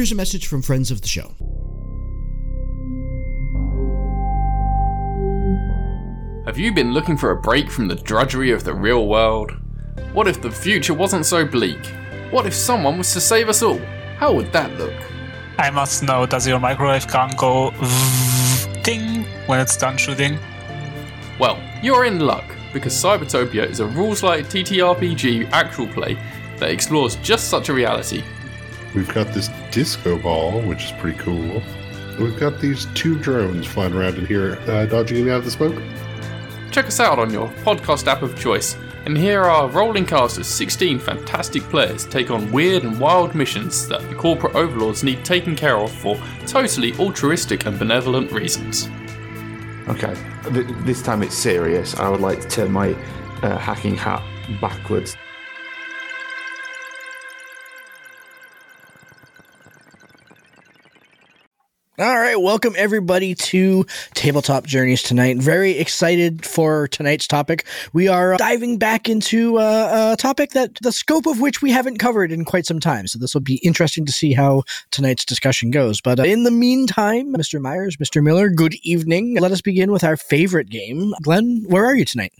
Here's a message from friends of the show. Have you been looking for a break from the drudgery of the real world? What if the future wasn't so bleak? What if someone was to save us all? How would that look? I must know, does your microwave gun go ding when it's done shooting? Well, you're in luck, because Cybertopia is a rules light TTRPG actual play that explores just such a reality. We've got this disco ball, which is pretty cool. We've got these two drones flying around in here, uh, dodging in out of the smoke. Check us out on your podcast app of choice, and here our rolling cast of 16 fantastic players take on weird and wild missions that the corporate overlords need taken care of for totally altruistic and benevolent reasons. Okay, Th- this time it's serious. I would like to turn my uh, hacking hat backwards. All right, welcome everybody to Tabletop Journeys tonight. Very excited for tonight's topic. We are uh, diving back into uh, a topic that the scope of which we haven't covered in quite some time. So this will be interesting to see how tonight's discussion goes. But uh, in the meantime, Mr. Myers, Mr. Miller, good evening. Let us begin with our favorite game. Glenn, where are you tonight?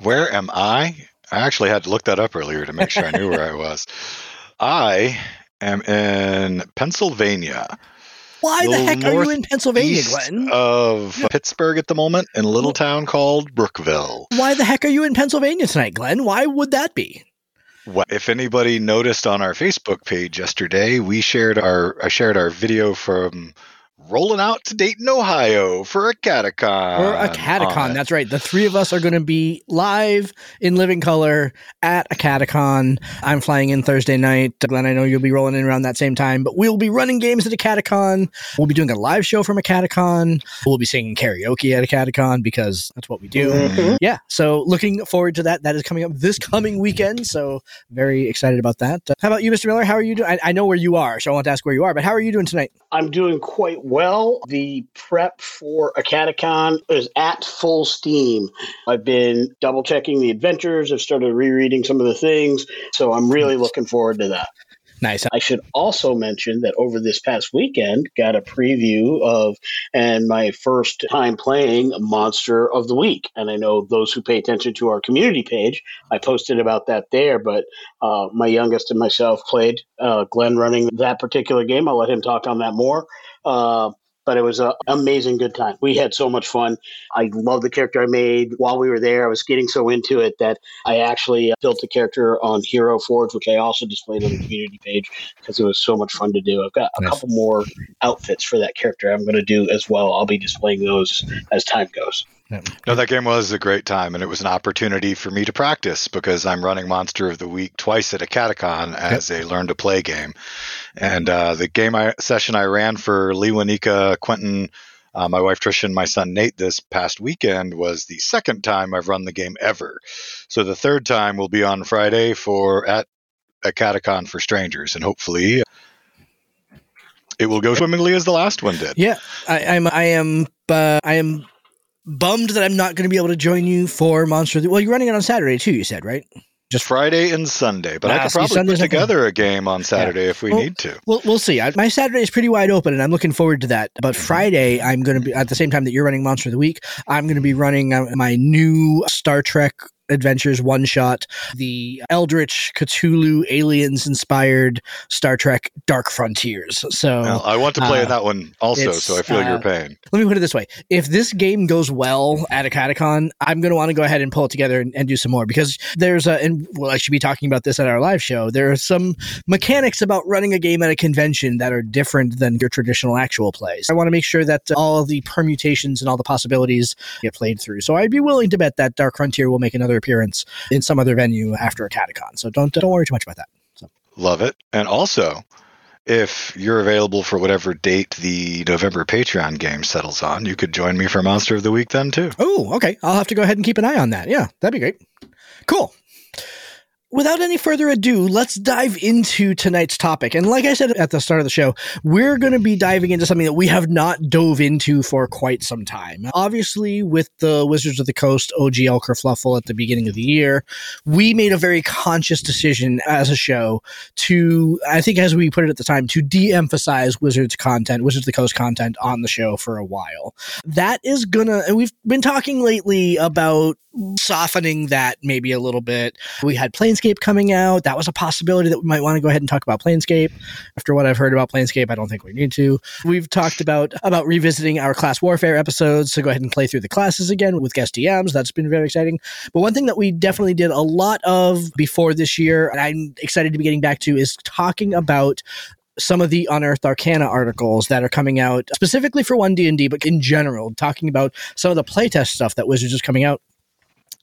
Where am I? I actually had to look that up earlier to make sure I knew where I was. I am in Pennsylvania. Why the heck are you in Pennsylvania, Glenn? Of Pittsburgh at the moment, in a little town called Brookville. Why the heck are you in Pennsylvania tonight, Glenn? Why would that be? What, if anybody noticed on our Facebook page yesterday, we shared our I shared our video from rolling out to Dayton, Ohio for AcadeCon. For AcadeCon. That's right. The three of us are going to be live in living color at AcadeCon. I'm flying in Thursday night. Glenn, I know you'll be rolling in around that same time, but we'll be running games at AcadeCon. We'll be doing a live show from AcadeCon. We'll be singing karaoke at AcadeCon because that's what we do. Mhm. Yeah. So looking forward to that. That is coming up this coming weekend. So very excited about that. Uh, how about you, Mr. Miller? How are you doing? I, I know where you are, so I want to ask where you are, but how are you doing tonight? I'm doing quite well. The prep for AcadeCon is at full steam. I've been double checking the adventures. I've started rereading some of the things. So I'm really looking forward to that. Nice. I should also mention that over this past weekend, got a preview of and my first time playing Monster of the Week. And I know those who pay attention to our community page, I posted about that there. But uh, my youngest and myself played uh, Glenn running that particular game. I'll let him talk on that more. Uh, but it was an amazing good time. We had so much fun. I love the character I made while we were there. I was getting so into it that I actually uh, built a character on Hero Forge, which I also displayed on the community page because it was so much fun to do. I've got a Nice. couple more outfits for that character I'm going to do as well. I'll be displaying those as time goes. No, that game was a great time, and it was an opportunity for me to practice because I'm running Monster of the Week twice at AcadeCon as a learn to play game. And uh, the game I, session I ran for Lee Wanika, Quentin, uh, my wife Tricia, and my son Nate this past weekend was the second time I've run the game ever. So the third time will be on Friday for at AcadeCon for strangers, and hopefully it will go swimmingly as the last one did. Yeah, I, I'm. I am. Uh, I am bummed that I'm not going to be able to join you for Monster. Well, you're running it on Saturday too. You said right? Just Friday and Sunday, but I Ah, could probably Sunday's put together a game on Saturday if we Well, need to. Well, we'll see. I, my Saturday is pretty wide open, and I'm looking forward to that. But Friday, I'm going to be at the same time that you're running Monster of the Week. I'm going to be running uh, my new Star Trek Adventures one shot, the Eldritch Cthulhu aliens inspired Star Trek Dark Frontiers. So Well, I want to play uh, that one also, so I feel uh, your pain. let me put it this way: if this game goes well at AcadeCon, I'm going to want to go ahead and pull it together and, and do some more because there's a and well, I should be talking about this at our live show. There are some mechanics about running a game at a convention that are different than your traditional actual plays. I want to make sure that all the permutations and all the possibilities get played through. So I'd be willing to bet that Dark Frontier will make another appearance in some other venue after AcadeCon. So don't don't worry too much about that. Love it. And also, if you're available for whatever date the November Patreon game settles on, you could join me for Monster of the Week then too. Oh, okay. I'll have to go ahead and keep an eye on that. Yeah, that'd be great. Cool. Without any further ado, let's dive into tonight's topic. And like I said at the start of the show, we're going to be diving into something that we have not dove into for quite some time. Obviously, with the Wizards of the Coast OGL kerfluffle at the beginning of the year, we made a very conscious decision as a show to, I think, as we put it at the time, to de emphasize Wizards content, Wizards of the Coast content on the show for a while that is gonna and we've been talking lately about softening that maybe a little bit we had planescape coming out. That was a possibility that we might want to go ahead and talk about planescape. After what i've heard about planescape i don't think we need to. We've talked about about revisiting our class warfare episodes to go ahead and play through the classes again with guest dms that's been very exciting. But one thing that we definitely did a lot of before this year and i'm excited to be getting back to is talking about some of the unearthed arcana articles that are coming out specifically for 1d&d but in general talking about some of the playtest stuff that wizards is coming out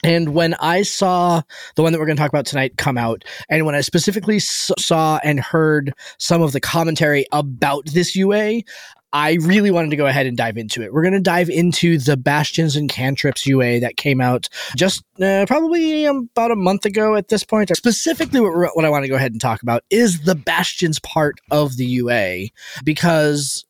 and when I saw the one that we're going to talk about tonight come out, and when I specifically saw and heard some of the commentary about this UA, I really wanted to go ahead and dive into it. We're going to dive into the Bastions and Cantrips UA that came out just uh, probably about a month ago at this point. Specifically, what, what I want to go ahead and talk about is the Bastions part of the UA because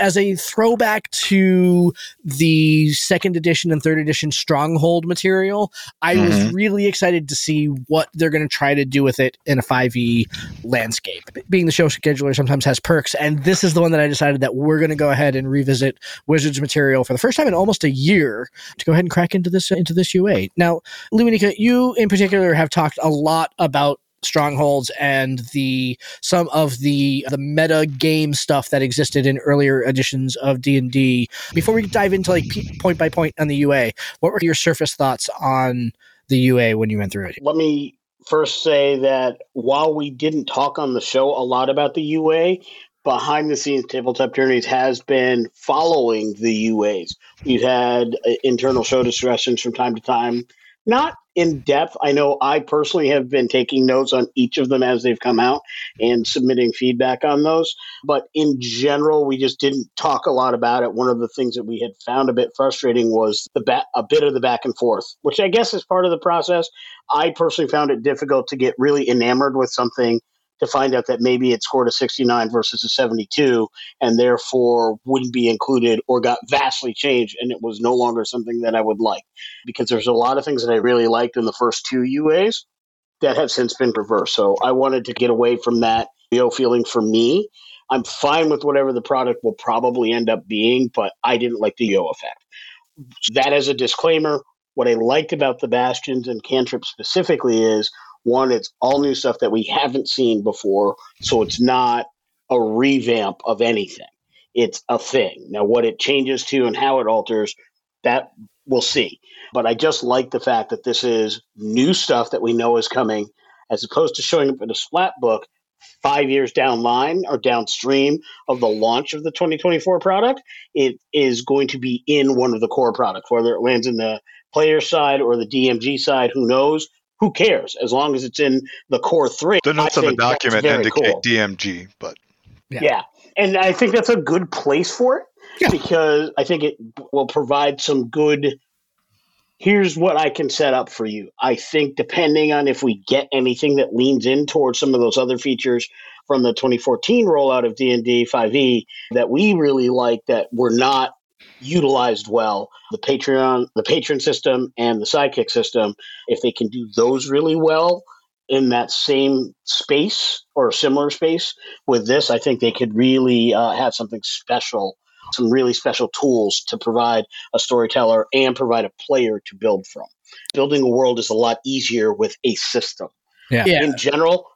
as a throwback to the second edition and third edition stronghold material i was Mhm. really excited to see what they're going to try to do with it in a 5e landscape being the show scheduler sometimes has perks and this is the one that i decided that we're going to go ahead and revisit wizards material for the first time in almost a year to go ahead and crack into this into this ua now Lewanika you in particular have talked a lot about strongholds and the some of the the meta game stuff that existed in earlier editions of D&D. Before we dive into like point by point on the UA, what were your surface thoughts on the UA when you went through it? Let me first say that while we didn't talk on the show a lot about the UA, behind the scenes, Tabletop Journeys has been following the UAs. We've had uh, internal show discussions from time to time, not in depth. I know I personally have been taking notes on each of them as they've come out and submitting feedback on those. But in general, we just didn't talk a lot about it. One of the things that we had found a bit frustrating was the ba- a bit of the back and forth, which I guess is part of the process. I personally found it difficult to get really enamored with something to find out that maybe it scored a 69 versus a 72 and therefore wouldn't be included or got vastly changed and it was no longer something that I would like because there's a lot of things that I really liked in the first two UAs that have since been reversed. So I wanted to get away from that yo feeling for me. I'm fine with whatever the product will probably end up being, but I didn't like the yo effect. That as a disclaimer, what I liked about the Bastions and Cantrip specifically is one, it's all new stuff that we haven't seen before, so it's not a revamp of anything. It's a thing. Now, what it changes to and how it alters, that we'll see. But I just like the fact that this is new stuff that we know is coming, as opposed to showing up in a splat book five years down line or downstream of the launch of the 2024 product. It is going to be in one of the core products, whether it lands in the player side or the DMG side, who knows? Who cares? As long as it's in the core three. The notes I on the document very indicate cool. DMG, but Yeah. Yeah. And I think that's a good place for it Yeah. because I think it will provide some good here's what I can set up for you. I think depending on if we get anything that leans in towards some of those other features from the 2014 rollout of D&D 5e that we really like that were not utilized well, the Patreon, the patron system and the sidekick system, if they can do those really well in that same space or a similar space with this, I think they could really uh, have something special some really special tools to provide a storyteller and provide a player to build from. Building a world is a lot easier with a system. Yeah. yeah. In general,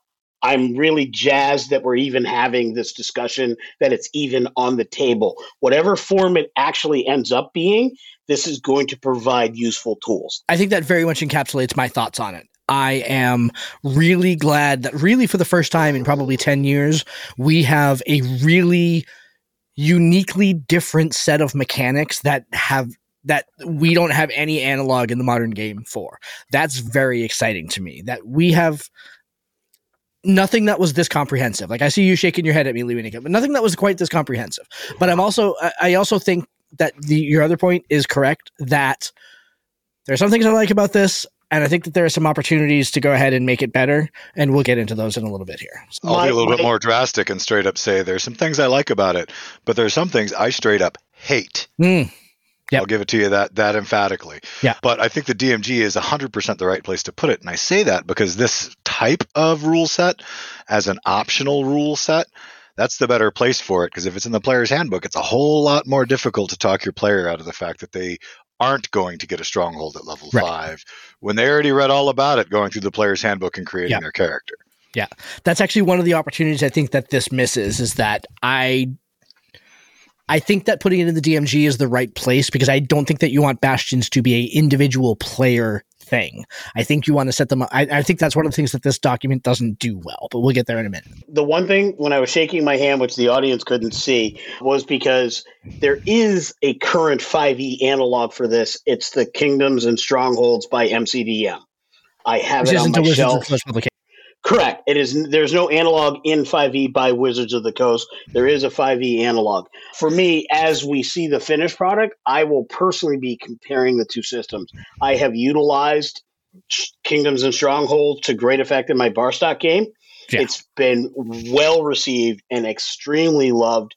I'm really jazzed that we're even having this discussion, that it's even on the table. Whatever form it actually ends up being, this is going to provide useful tools. I think that very much encapsulates my thoughts on it. I am really glad that, really, for the first time in probably 10 years, we have a really uniquely different set of mechanics that have that we don't have any analog in the modern game for. That's very exciting to me. That we have nothing that was this comprehensive. Like I see you shaking your head at me, Lee but nothing that was quite this comprehensive. But I'm also I also think that the your other point is correct that there are some things I like about this and I think that there are some opportunities to go ahead and make it better, and we'll get into those in a little bit here. So I'll be a little bit more drastic and straight up say there's some things I like about it, but there's some things I straight up hate. Mm. Yep. I'll give it to you that that emphatically. Yeah. But I think the DMG is 100% the right place to put it, and I say that because this type of rule set, as an optional rule set, that's the better place for it. Because if it's in the player's handbook, it's a whole lot more difficult to talk your player out of the fact that they aren't going to get a stronghold at level right. five when they already read all about it going through the player's handbook and creating yeah. their character. Yeah. That's actually one of the opportunities I think that this misses is that I I think that putting it in the DMG is the right place because I don't think that you want bastions to be a individual player thing. I think you want to set them up. I, I, think that's one of the things that this document doesn't do well, but we'll get there in a minute. The one thing when I was shaking my hand, which the audience couldn't see, was because there is a current 5e analog for this. It's the Kingdoms and Strongholds by MCDM. I have which it on my shelf. Correct. It is. There's no analog in 5e by Wizards of the Coast. There is a 5e analog. For me, as we see the finished product, I will personally be comparing the two systems. I have utilized Kingdoms and Strongholds to great effect in my Barstock game. Yeah. It's been well received and extremely loved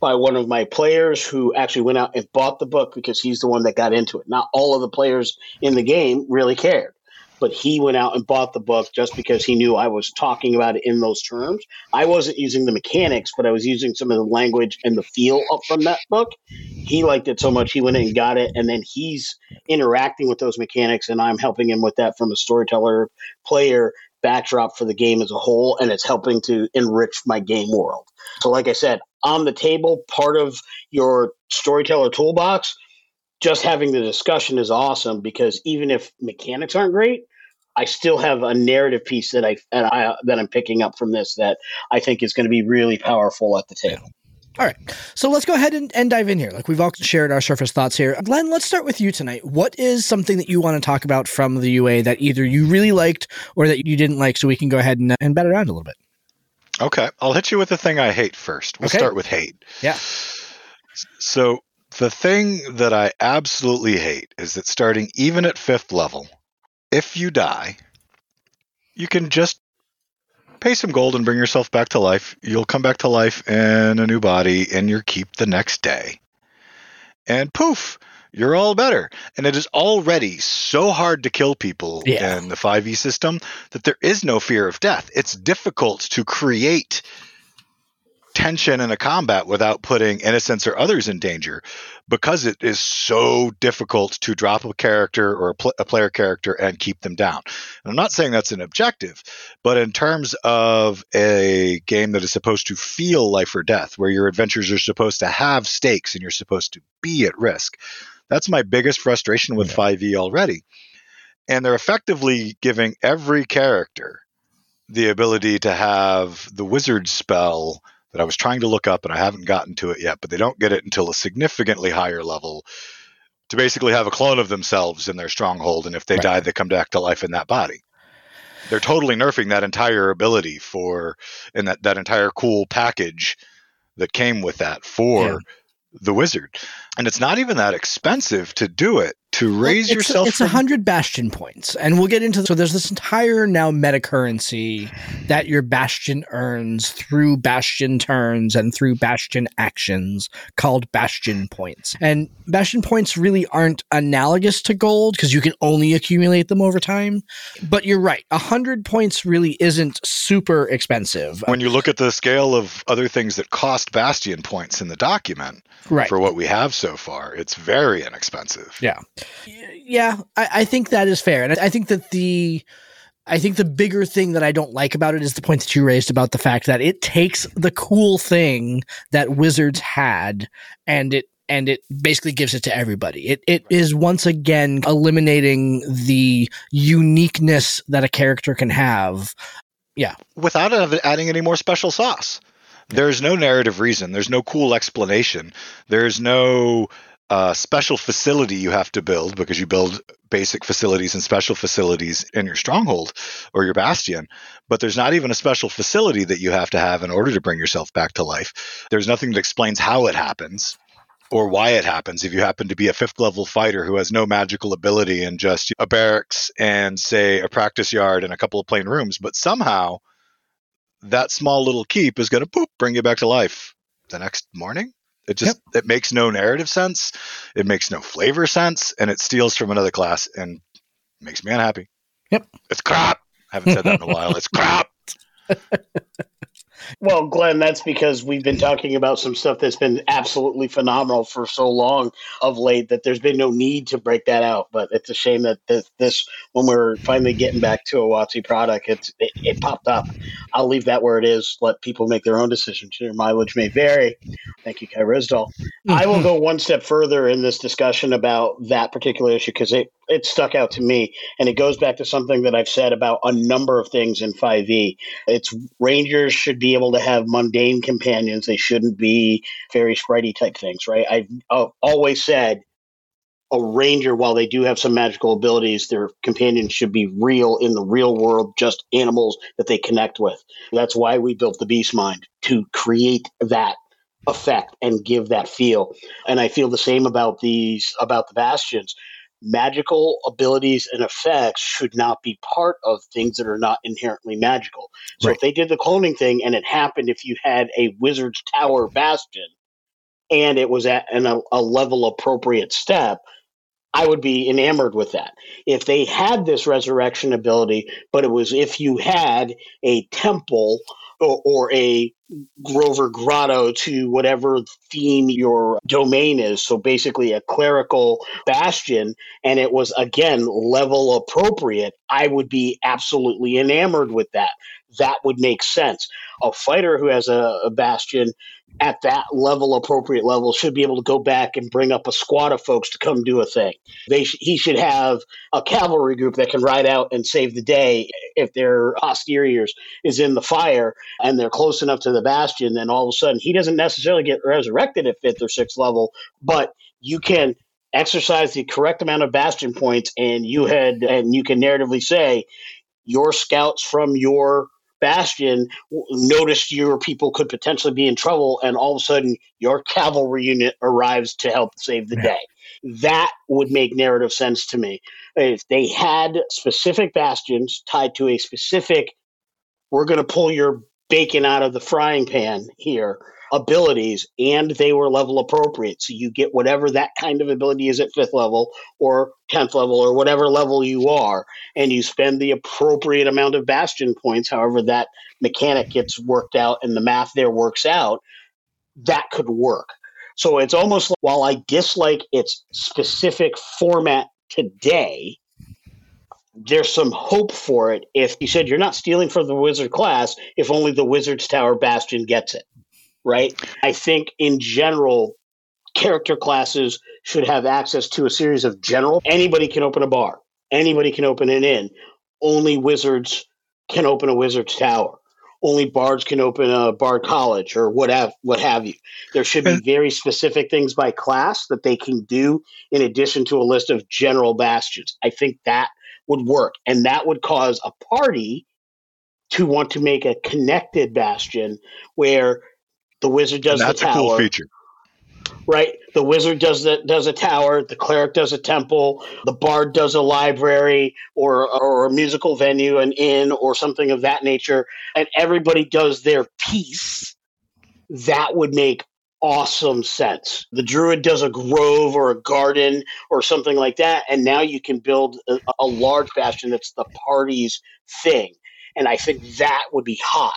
by one of my players who actually went out and bought the book because he's the one that got into it. Not all of the players in the game really cared but he went out and bought the book just because he knew I was talking about it in those terms. I wasn't using the mechanics, but I was using some of the language and the feel from that book. He liked it so much he went and got it, and then he's interacting with those mechanics, and I'm helping him with that from a storyteller player backdrop for the game as a whole, and it's helping to enrich my game world. So, like I said, on the table, part of your storyteller toolbox just having the discussion is awesome because even if mechanics aren't great, I still have a narrative piece that I, that I that I'm picking up from this that I think is going to be really powerful at the table. All right. So let's go ahead and, and dive in here. Like we've all shared our surface thoughts here. Glenn, let's start with you tonight. What is something that you want to talk about from the UA that either you really liked or that you didn't like so we can go ahead and, and bat around a little bit? Okay. I'll hit you with the thing I hate first. We'll okay. start with hate. Yeah. So the thing that I absolutely hate is that starting even at fifth level, if you die, you can just pay some gold and bring yourself back to life. You'll come back to life in a new body in your keep the next day. And poof, you're all better. And it is already so hard to kill people yeah. in the 5e system that there is no fear of death. It's difficult to create tension in a combat without putting innocents or others in danger because it is so difficult to drop a character or a, pl- a, player character and keep them down. And I'm not saying that's an objective, but in terms of a game that is supposed to feel life or death, where your adventures are supposed to have stakes and you're supposed to be at risk, that's my biggest frustration with yeah. 5e already. And they're effectively giving every character the ability to have the wizard spell that I was trying to look up and I haven't gotten to it yet, but they don't get it until a significantly higher level to basically have a clone of themselves in their stronghold. And if they right. die, they come back to life in that body. They're totally nerfing that entire ability for, and that, that entire cool package that came with that for yeah. the wizard. And it's not even that expensive to do it to raise it's, yourself. It's a from- hundred bastion points, and we'll get into. So there's this entire now meta currency that your bastion earns through bastion turns and through bastion actions called bastion points. And bastion points really aren't analogous to gold because you can only accumulate them over time. But you're right, a hundred points really isn't super expensive. when you look at the scale of other things that cost bastion points in the document Right. for what we have so far, it's very inexpensive. Yeah. Yeah, I, I think that is fair. And I, I think that the I think the bigger thing that I don't like about it is the point that you raised about the fact that it takes the cool thing that Wizards had and it and it basically gives it to everybody. It it is once again eliminating the uniqueness that a character can have. Yeah. Without adding any more special sauce. There's no narrative reason. There's no cool explanation. There's no uh, special facility you have to build because you build basic facilities and special facilities in your stronghold or your bastion. But there's not even a special facility that you have to have in order to bring yourself back to life. There's nothing that explains how it happens or why it happens if you happen to be a fifth level fighter who has no magical ability and just a barracks and say a practice yard and a couple of plain rooms but somehow that small little keep is going to poop bring you back to life the next morning it just it makes no narrative sense. It makes no flavor sense and it steals from another class and makes me unhappy. Yep. it's crap. I haven't said that in a while. It's crap Well, Glenn, that's because we've been talking about some stuff that's been absolutely phenomenal for so long of late that there's been no need to break that out. But it's a shame that this, this when we're finally getting back to a WotC product, it's, it, it popped up. I'll leave that where it is. Let people make their own decisions. Your mileage may vary. Thank you, Kai Ryssdal. I will mm-hmm. go one step further in this discussion about that particular issue because it, it stuck out to me. And it goes back to something that I've said about a number of things in 5e. It's Rangers should be able to have mundane companions. They shouldn't be very spritey type things, right? I've uh, always said a ranger, while they do have some magical abilities, their companions should be real in the real world, just animals that they connect with. That's why we built the Beast Mind to create that effect and give that feel. And I feel the same about these about the bastions. Magical abilities and effects should not be part of things that are not inherently magical. So if they did the cloning thing and it happened if you had a wizard's tower bastion and it was at an, a, a level appropriate step, I would be enamored with that. If they had this resurrection ability, but it was if you had a temple or, or a Grover Grotto to whatever theme your domain is. So basically, a clerical bastion, and it was again level appropriate. I would be absolutely enamored with that. That would make sense. A fighter who has a, a bastion at that level, appropriate level, should be able to go back and bring up a squad of folks to come do a thing. They sh- he should have a cavalry group that can ride out and save the day if their posteriors is in the fire and they're close enough to the bastion. Then all of a sudden, he doesn't necessarily get resurrected at fifth or sixth level, but you can exercise the correct amount of bastion points, and you had and you can narratively say your scouts from your bastion noticed your people could potentially be in trouble and all of a sudden your cavalry unit arrives to help save the Yeah. day that would make narrative sense to me if they had specific bastions tied to a specific we're going to pull your bacon out of the frying pan here abilities and they were level appropriate. So you get whatever that kind of ability is at fifth level or 10th level or whatever level you are and you spend the appropriate amount of bastion points however that mechanic gets worked out and the math there works out that could work. So it's almost like while i dislike its specific format today there's some hope for it if you said you're not stealing from the wizard class if only the wizard's tower bastion gets it right? I think in general character classes should have access to a series of general. Anybody can open a bar. Anybody can open an inn. Only wizards can open a wizard's tower. Only bards can open a bard college or what have, what have you. There should be very specific things by class that they can do in addition to a list of general bastions. I think that would work and that would cause a party to want to make a connected bastion where the wizard does And that's the a tower cool feature. right? The wizard does the, does a tower, the cleric does a temple, the bard does a library or or a musical venue, an inn, or something of that nature, and everybody does their piece. That would make awesome sense. The druid does a grove or a garden or something like that, and now you can build a, a large bastion that's the party's thing. And I think that would be hot.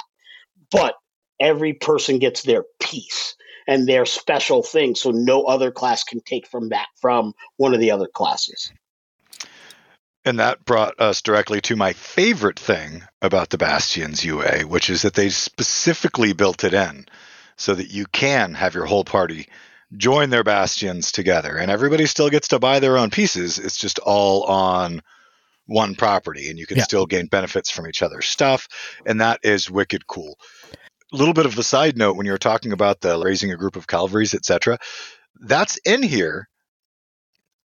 But every person gets their piece and their special thing, so no other class can take from that from one of the other classes. And that brought us directly to my favorite thing about the Bastions UA, which is that they specifically built it in so that you can have your whole party join their bastions together. And everybody still gets to buy their own pieces. It's just all on one property, and you can Yeah. still gain benefits from each other's stuff. And that is wicked cool. A little bit of a side note when you were talking about the raising a group of cavalries, etc. That's in here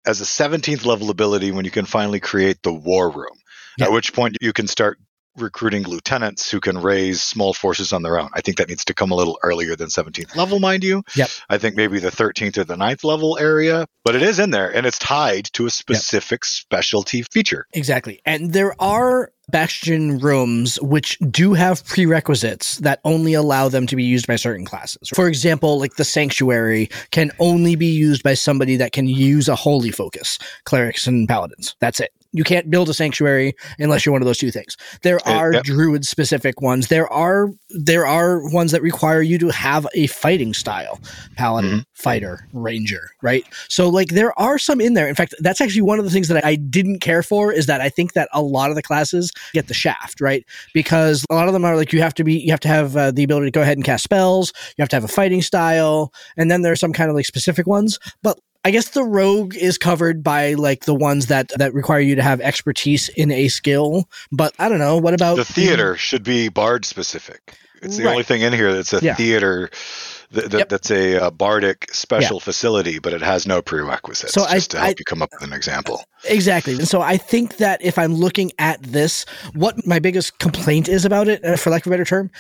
as a 17th level ability when you can finally create the war room. Yeah. At which point you can start recruiting lieutenants who can raise small forces on their own. I think that needs to come a little earlier than 17th level, mind you. Yep. I think maybe the 13th or the 9th level area, but it is in there and it's tied to a specific specialty feature. Exactly. And there are bastion rooms which do have prerequisites that only allow them to be used by certain classes. For example, like the sanctuary can only be used by somebody that can use a holy focus, clerics and paladins. That's it. You can't build a sanctuary unless you're one of those two things. There are yep. druid specific ones. There are there are ones that require you to have a fighting style. Paladin, Mm-hmm. fighter, ranger, right? So like there are some in there. In fact, that's actually one of the things that I didn't care for is that I think that a lot of the classes get the shaft, right? Because a lot of them are like you have to be you have to have uh, the ability to go ahead and cast spells, you have to have a fighting style, and then there are some kind of like specific ones, but I guess the rogue is covered by like the ones that that require you to have expertise in a skill, but I don't know. What about The theater should be bard specific. It's the Right. only thing in here that's a Yeah. theater th- th- Yep. that's a, uh bardic special facility, but it has no prerequisites. So I- just to help I- you come up with an example. Exactly. And so I think that if I'm looking at this, what my biggest complaint is about it, uh, for lack of a better term,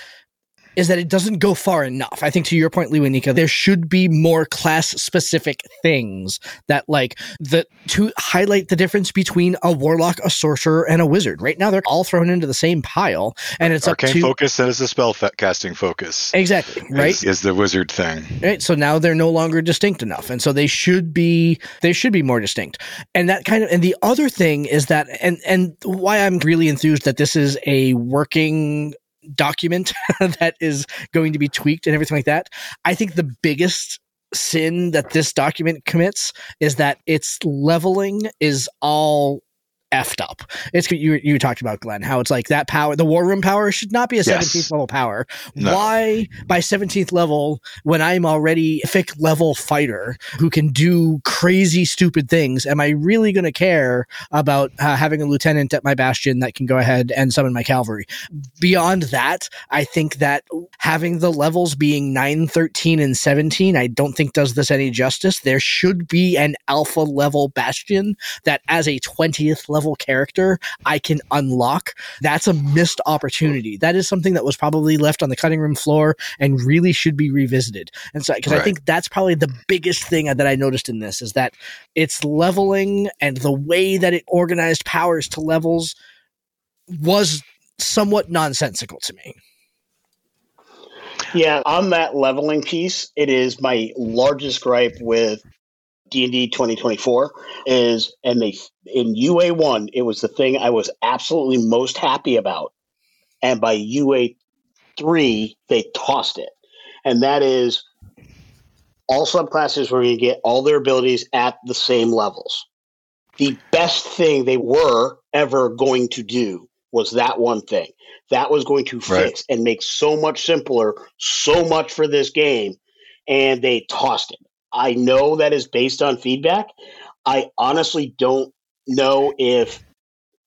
is that it doesn't go far enough. I think to your point, Lewanika, there should be more class specific things that like the to highlight the difference between a warlock, a sorcerer, and a wizard. Right now they're all thrown into the same pile. And it's Arcane up to focus and is a spell fa- casting focus. Exactly. Right. Is, is the wizard thing. right so now they're no longer distinct enough and so they should be they should be more distinct and that kind of and the other thing is that and and why i'm really enthused that this is a working document that is going to be tweaked and everything like that i think the biggest sin that this document commits is that its leveling is all effed up. It's you you talked about Glenn how it's like that power the war room power should not be a Yes. 17th level power. No. Why by 17th level when I'm already a thick level fighter who can do crazy stupid things am I really going to care about uh, having a lieutenant at my bastion that can go ahead and summon my cavalry? Beyond that, I think that having the levels being 9, 13 and 17 I don't think does this any justice. There should be an alpha level bastion that as a 20th level character I can unlock. That's a missed opportunity. That is something that was probably left on the cutting room floor and really should be revisited. And so, because I think that's probably the biggest thing that I noticed in this is that its leveling and the way that it organized powers to levels was somewhat nonsensical to me. Yeah, on that leveling piece, it is my largest gripe with D and D 2024 is, and they in UA one, it was the thing I was absolutely most happy about, and by UA three, they tossed it, and that is all subclasses were going to get all their abilities at the same levels. The best thing they were ever going to do was that one thing. That was going to Right. fix and make so much simpler, so much for this game, and they tossed it. I know that is based on feedback. I honestly don't know if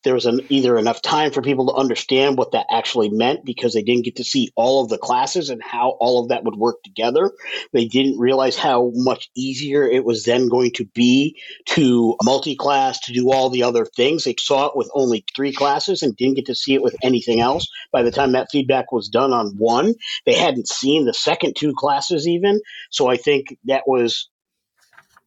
there was an, either enough time for people to understand what that actually meant because they didn't get to see all of the classes and how all of that would work together. They didn't realize how much easier it was then going to be to multi-class to do all the other things. They saw it with only three classes and didn't get to see it with anything else. By the time that feedback was done on one, they hadn't seen the second two classes even. So I think that was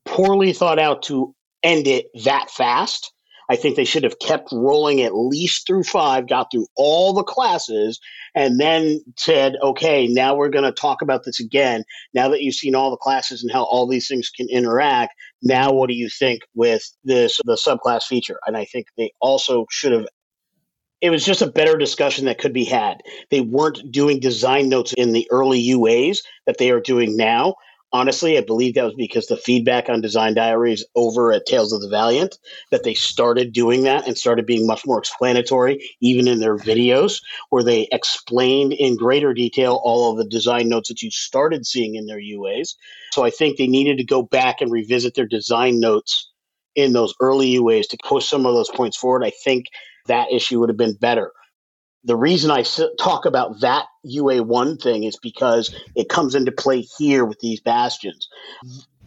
poorly thought out to end it that fast. I think they should have kept rolling at least through five, got through all the classes, and then said, okay, now we're going to talk about this again. Now that you've seen all the classes and how all these things can interact, now what do you think with this, the subclass feature? And I think they also should have it was just a better discussion that could be had. They weren't doing design notes in the early UAs that they are doing now. Honestly, I believe that was because the feedback on design diaries over at Tales of the Valiant that they started doing that and started being much more explanatory, even in their videos, where they explained in greater detail all of the design notes that you started seeing in their UAs. So I think they needed to go back and revisit their design notes in those early UAs to push some of those points forward. I think that issue would have been better the reason I talk about that UA1 thing is because it comes into play here with these bastions.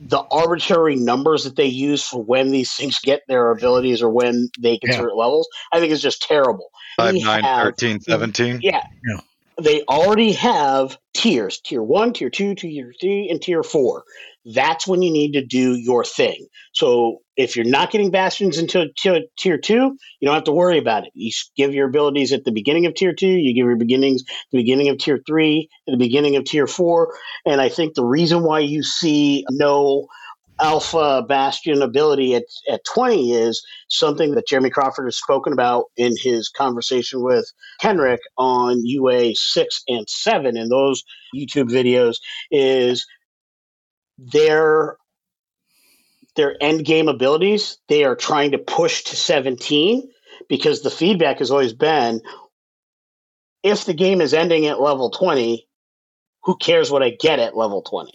The arbitrary numbers that they use for when these things get their abilities or when they get yeah. certain levels, I think is just terrible. 5, 9, have, 13, 17. Yeah. yeah. They already have tiers tier one, tier two, tier three, and tier four that's when you need to do your thing. So if you're not getting bastions into tier, two, you don't have to worry about it. You give your abilities at the beginning of tier two, you give your beginnings the beginning of tier three, the beginning of tier four. And I think the reason why you see no alpha bastion ability at, at 20 is something that Jeremy Crawford has spoken about in his conversation with Kenreck on UA 6 and 7 in those YouTube videos is their their end game abilities they are trying to push to 17 because the feedback has always been if the game is ending at level 20 who cares what i get at level 20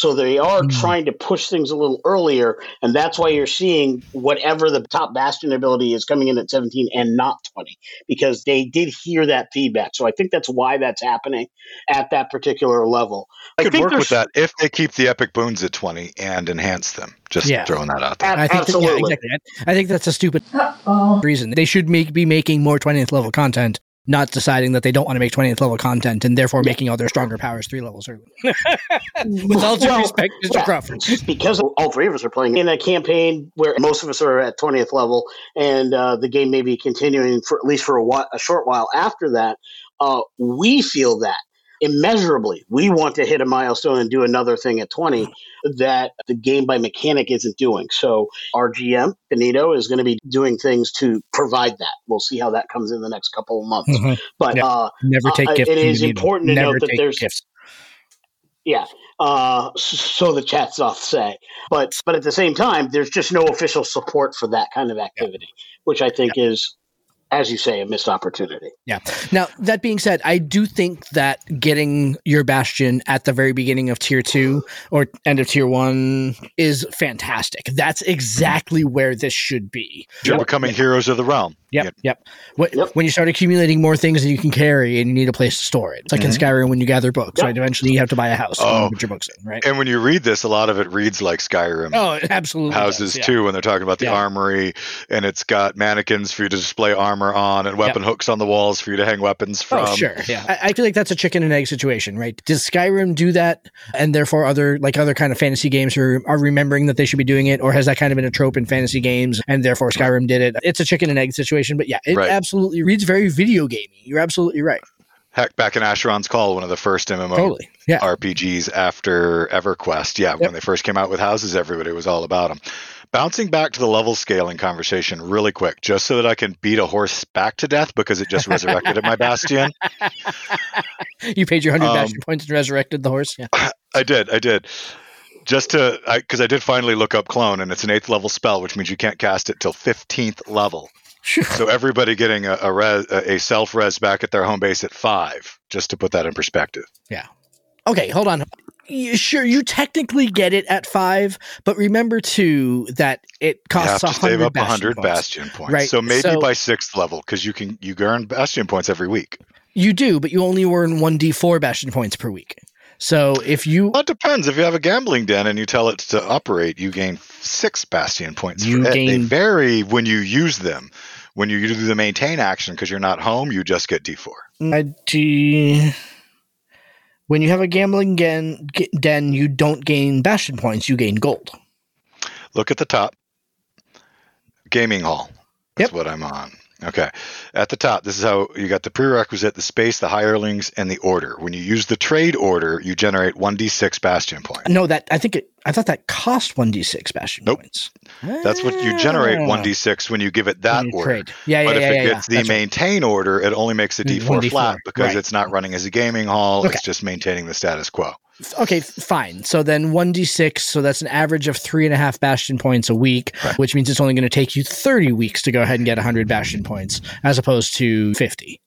so they are mm. trying to push things a little earlier, and that's why you're seeing whatever the top Bastion ability is coming in at 17 and not 20, because they did hear that feedback. So I think that's why that's happening at that particular level. I could work with that if they keep the epic boons at 20 and enhance them. Just yeah. throwing that out there. I think Absolutely. That, yeah, exactly. I think that's a stupid Uh-oh. reason. They should make, be making more 20th level content not deciding that they don't want to make 20th level content and therefore making all their stronger powers three levels early. With all due well, respect, Mr. Yeah, Crawford. Because all three of us are playing in a campaign where most of us are at 20th level and uh, the game may be continuing for at least for a, while, a short while after that, uh, we feel that immeasurably. We want to hit a milestone and do another thing at 20 that the game by mechanic isn't doing. So our GM, Benito, is going to be doing things to provide that. We'll see how that comes in the next couple of months. Mm-hmm. But yeah. uh, never take uh, gifts. It is important to never note that there's gifts. Yeah. Uh, so the chat's off say, but but at the same time, there's just no official support for that kind of activity, yeah. which I think yeah. is as you say, a missed opportunity. Yeah. Now, that being said, I do think that getting your Bastion at the very beginning of tier two or end of tier one is fantastic. That's exactly where this should be. You're yep. becoming heroes of the realm. Yep, yep. When, yep. when you start accumulating more things than you can carry and you need a place to store it. It's like mm-hmm. in Skyrim when you gather books, yep. right? Eventually you have to buy a house oh. put your books in, right? And when you read this, a lot of it reads like Skyrim. Oh, absolutely. Houses does, yeah. too, when they're talking about the yeah. armory and it's got mannequins for you to display armor on and weapon hooks on the walls for you to hang weapons oh, from. Oh, sure. Yeah. I, I, feel like that's a chicken and egg situation, right? Does Skyrim do that? And therefore other like other kind of fantasy games are, are remembering that they should be doing it? Or has that kind of been a trope in fantasy games and therefore Skyrim did it? It's a chicken and egg situation, but yeah, it, right absolutely reads very video gamey. You're absolutely right. Heck, back in Asheron's Call, one of the first MMO totally. yeah. RPGs after EverQuest. Yeah, yep. when they first came out with houses, everybody was all about them. Bouncing back to the level scaling conversation really quick, just so that I can beat a horse back to death because it just resurrected at my bastion. You paid your 100 um, bastion points and resurrected the horse? Yeah. I did. I did just to because I, I, did finally look up clone and it's an eighth level spell which means you can't cast it till 15th level so everybody getting a a, res, a self res back at their home base at five, just to put that in perspective. Yeah. Okay, hold on. You, sure, you technically get it at five, but remember too that it costs you have to save up hundred bastion, points. Right. So maybe so, by sixth level, because you can you earn bastion points every week. You do, but you only earn one d four bastion points per week. So if you, well, it depends. If you have a gambling den and you tell it to operate, you gain six bastion points. You gain, they vary when you use them. When you do the maintain action because you're not home, you just get D4. Mm. I When you have a gambling den, den, you don't gain bastion points. You gain gold. Look at the top. Gaming hall. That's Yep. what I'm on. Okay. At the top, this is how you got the prerequisite, the space, the hirelings, and the order. When you use the trade order, you generate 1d6 bastion points. No, that I think it. I thought that cost one d six bastion nope. points. That's what you generate ah. one d six when you give it that you order. Yeah, yeah, but yeah, if yeah, it gets the That's maintain right. order, it only makes a d four flat because right. it's not running as a gaming hall. Okay. It's just maintaining the status quo. Okay, fine. So then 1d6, so that's an average of three and a half bastion points a week, right. which means it's only going to take you 30 weeks to go ahead and get 100 bastion points as opposed to 50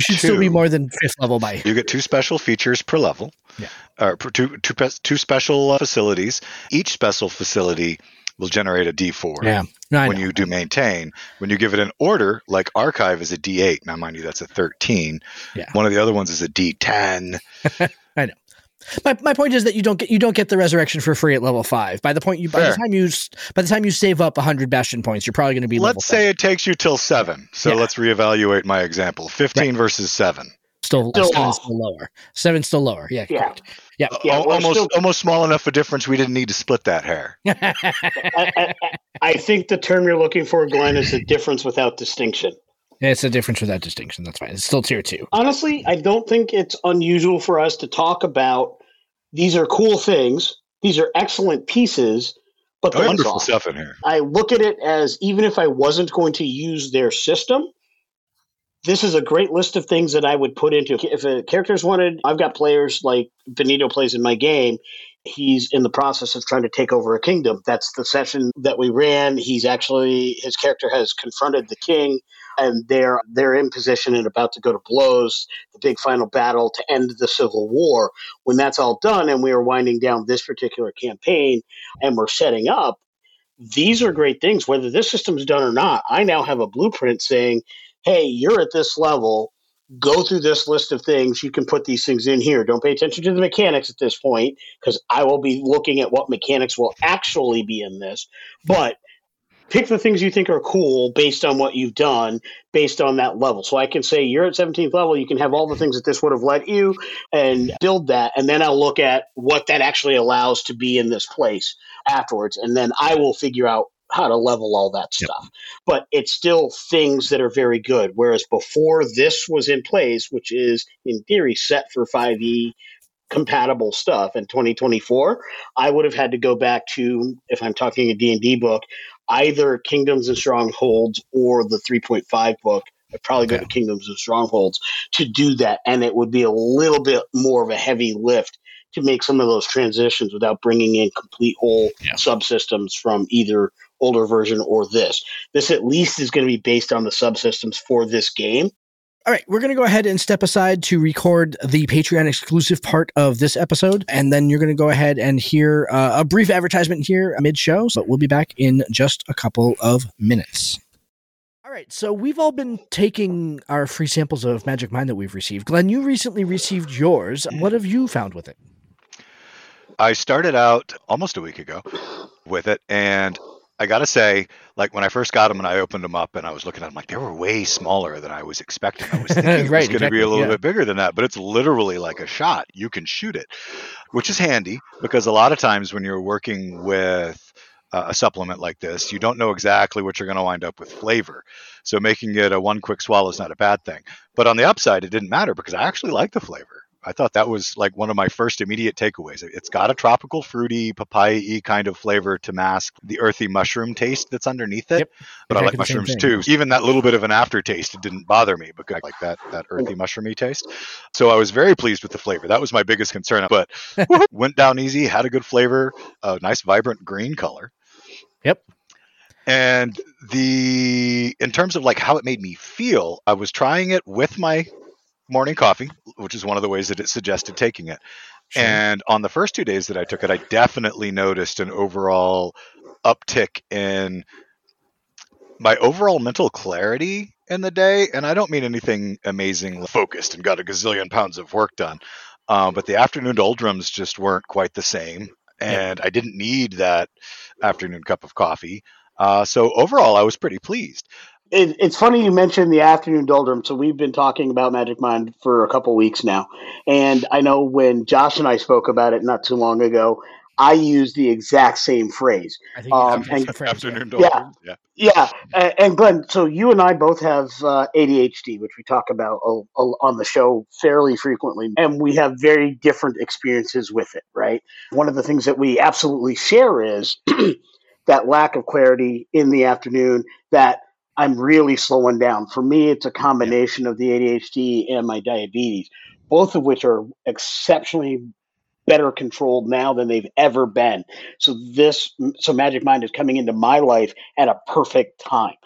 should two, still be more than fifth level by. You get two special features per level, yeah. or two, two, two special uh, facilities. Each special facility will generate a D4 yeah, when know. you do maintain. When you give it an order, like archive is a D8. Now, mind you, that's a 13. Yeah. One of the other ones is a D10. I know. My, my point is that you don't get you don't get the resurrection for free at level five. By the point you by the time you by the time you save up hundred bastion points, you're probably going to be Let's say it takes you till seven. So Yeah. let's reevaluate my example 15 versus seven. still Still seven off. still lower. Seven still lower. Yeah, Yeah. correct. Yeah. Uh, yeah, Al- almost, still- almost small enough a difference we didn't need to split that hair. I, I, I think the term you're looking for, Glenn, is a difference without distinction. it's a difference without distinction. That's fine. It's still tier two. Honestly, I don't think it's unusual for us to talk about these are cool things, these are excellent pieces, but the Wonderful off. stuff in here. I look at it as even if I wasn't going to use their system, this is a great list of things that I would put into. If a character's wanted, I've got players like Benito plays in my game. He's in the process of trying to take over a kingdom. That's the session that we ran. He's actually his character has confronted the king, and they're they're in position and about to go to blows. The big final battle to end the civil war. When that's all done, and we are winding down this particular campaign, and we're setting up these are great things. Whether this system's done or not, I now have a blueprint saying, hey, you're at this level. Go through this list of things. You can put these things in here. Don't pay attention to the mechanics at this point because I will be looking at what mechanics will actually be in this. But pick the things you think are cool based on what you've done, based on that level. So I can say you're at 17th level. You can have all the things that this would have let you and build that. And then I'll look at what that actually allows to be in this place afterwards. And then I will figure out how to level all that stuff. But it's still things that are very good. Whereas before this was in place, which is in theory set for 5e compatible stuff in 2024, I would have had to go back to, if I'm talking a D&D book, either Kingdoms and Strongholds or the 3.5 book. I'd probably go to Kingdoms and Strongholds to do that. And it would be a little bit more of a heavy lift to make some of those transitions without bringing in complete whole Yeah. subsystems from either older version or this. This at least is going to be based on the subsystems for this game. All right, we're going to go ahead and step aside to record the Patreon exclusive part of this episode. And then you're going to go ahead and hear uh, a brief advertisement here mid show. So we'll be back in just a couple of minutes. All right, so we've all been taking our free samples of Magic Mind that we've received. Glenn, you recently received yours. What have you found with it? I started out almost a week ago with it, and I gotta say, like when I first got them and I opened them up and I was looking at them, like they were way smaller than I was expecting. I was thinking it was Right, going to be a little yeah. bit bigger than that, but it's literally like a shot. You can shoot it, which is handy because a lot of times when you're working with uh, a supplement like this, you don't know exactly what you're going to wind up with flavor. So making it a one quick swallow is not a bad thing. But on the upside, it didn't matter because I actually like the flavor. I thought that was like one of my first immediate takeaways. It's got a tropical, fruity, papaya kind of flavor to mask the earthy mushroom taste that's underneath it. Yep. But I like Exactly the same mushrooms too. Even that little bit of an aftertaste, it didn't bother me because I like that that earthy mushroomy taste. So I was very pleased with the flavor. That was my biggest concern. But went down easy, had a good flavor, a nice vibrant green color. Yep. And the in terms of like how it made me feel, I was trying it with my morning coffee, which is one of the ways that it suggested taking it. Sure. And on the first two days that I took it, I definitely noticed an overall uptick in my overall mental clarity in the day. And I don't mean anything amazing focused and got a gazillion pounds of work done. Um, but the afternoon doldrums just weren't quite the same. And I didn't need that afternoon cup of coffee. Uh, so overall, I was pretty pleased. It, it's funny you mentioned the afternoon doldrum. So we've been talking about Magic Mind for a couple weeks now, and I know when Josh and I spoke about it not too long ago, I used the exact same phrase. I think Um, and- phrase, Afternoon Yeah. dolphins. Yeah. Yeah, a- and Glenn, so you and I both have uh, ADHD, which we talk about uh, uh, on the show fairly frequently, and we have very different experiences with it, right? One of the things that we absolutely share is that lack of clarity in the afternoon that I'm really slowing down. For me, it's a combination of the ADHD and my diabetes, both of which are exceptionally better controlled now than they've ever been. So this, so Magic Mind is coming into my life at a perfect time.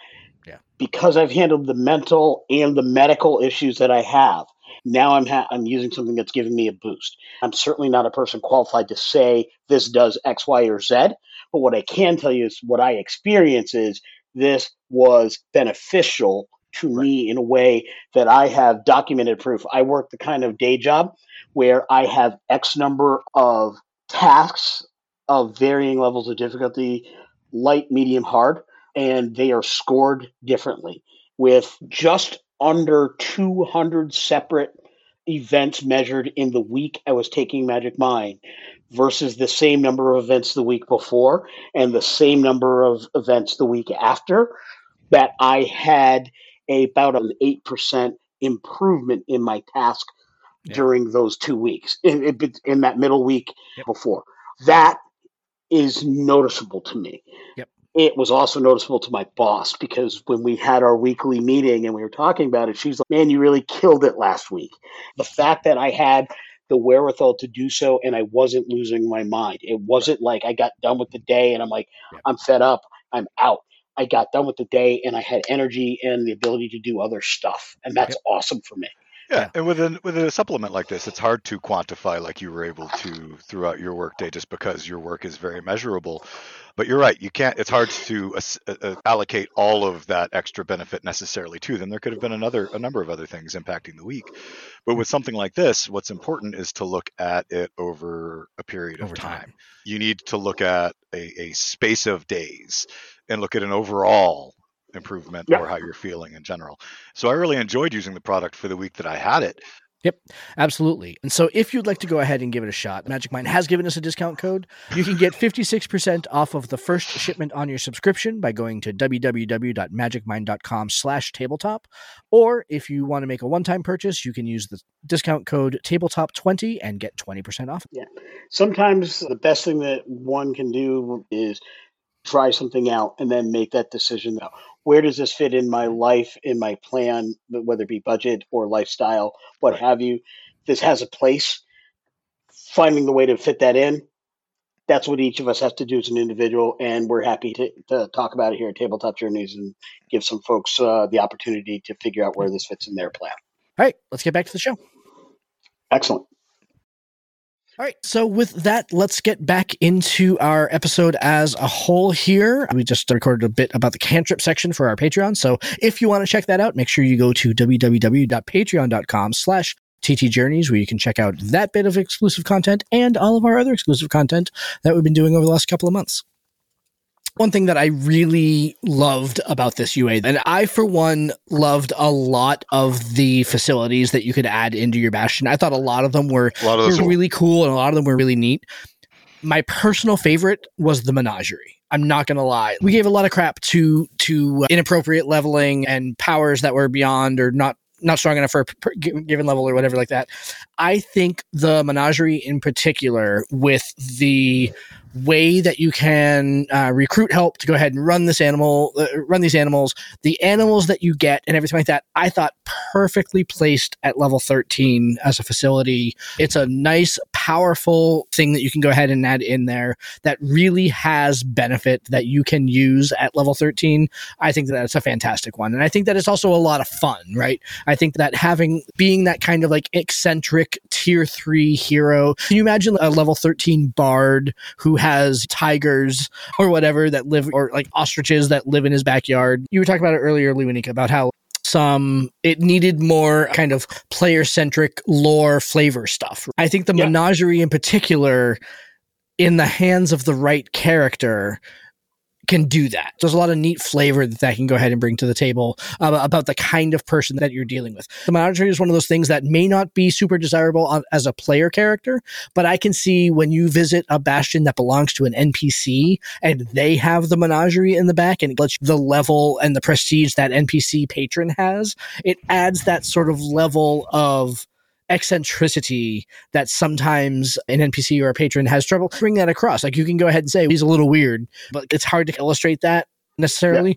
Yeah. Because I've handled the mental and the medical issues that I have. Now I'm ha- I'm using something that's giving me a boost. I'm certainly not a person qualified to say this does X, Y, or Z. But what I can tell you is what I experience is this was beneficial to me in a way that I have documented proof. I work the kind of day job where I have X number of tasks of varying levels of difficulty, light, medium, hard, and they are scored differently with just under 200 separate events measured in the week I was taking Magic Mind versus the same number of events the week before and the same number of events the week after that I had about an 8% improvement in my task Yeah. during those two weeks in, in, in that middle week Yep. before. That is noticeable to me. Yep. It was also noticeable to my boss because when we had our weekly meeting and we were talking about it, she's like, Man, you really killed it last week. The mm-hmm. fact that I had the wherewithal to do so and I wasn't losing my mind. It wasn't like I got done with the day and I'm like, Yep. I'm fed up, I'm out. I got done with the day and I had energy and the ability to do other stuff. And that's awesome for me. Yeah, Yeah. and with a with a supplement like this, it's hard to quantify like you were able to throughout your workday, just because your work is very measurable. But you're right; you can't. It's hard to uh, uh, allocate all of that extra benefit necessarily to them. There could have been another a number of other things impacting the week. But with something like this, what's important is to look at it over a period of time. time. You need to look at a, a space of days and look at an overall improvement Yeah. or how you're feeling in general. So I really enjoyed using the product for the week that I had it. Yep, absolutely. And so if you'd like to go ahead and give it a shot, Magic Mind has given us a discount code. You can get 56% off of the first shipment on your subscription by going to www.magicmind.com slash tabletop. Or if you want to make a one-time purchase, you can use the discount code tabletop20 and get 20% off. Yeah. Sometimes the best thing that one can do is try something out and then make that decision now where does this fit in my life in my plan whether it be budget or lifestyle what have you? This has a place. Finding the way to fit that in that's what each of us has to do as an individual and we're happy to, to talk about it here at tabletop journeys and give some folks uh, the opportunity to figure out where this fits in their plan. All right, let's get back to the show. excellent All right. So with that, let's get back into our episode as a whole here. We just recorded a bit about the cantrip section for our Patreon. So if you want to check that out, make sure you go to www.patreon.com slash ttjourneys where you can check out that bit of exclusive content and all of our other exclusive content that we've been doing over the last couple of months. One thing that I really loved about this UA, and I, for one, loved a lot of the facilities that you could add into your Bastion. I thought a lot of them were were really cool and a lot of them were really neat. My personal favorite was the menagerie. I'm not gonna lie. We gave a lot of crap to to uh, inappropriate leveling and powers that were beyond or not not strong enough for a per- given level or whatever like that. I think the menagerie in particular, with the way that you can uh, recruit help to go ahead and run this animal, uh, run these animals, the animals that you get, and everything like that, I thought perfectly placed at level 13 as a facility. It's a nice, powerful thing that you can go ahead and add in there that really has benefit that you can use at level 13. I think that that's a fantastic one. And I think that it's also a lot of fun, right? I think that having, being that kind of like eccentric tier three hero, can you imagine a level 13 bard who has tigers or whatever that live, or like ostriches that live in his backyard? You were talking about it earlier, Lewanika, about how some it needed more kind of player centric lore flavor stuff. I think the Yeah. menagerie in particular in the hands of the right character can do that. There's a lot of neat flavor that that can go ahead and bring to the table uh, about the kind of person that you're dealing with. The menagerie is one of those things that may not be super desirable on, as a player character, but I can see when you visit a bastion that belongs to an NPC and they have the menagerie in the back and it lets the level and the prestige that NPC patron has, it adds that sort of level of eccentricity that sometimes an NPC or a patron has trouble bring that across. Like you can go ahead and say he's a little weird, but it's hard to illustrate that necessarily.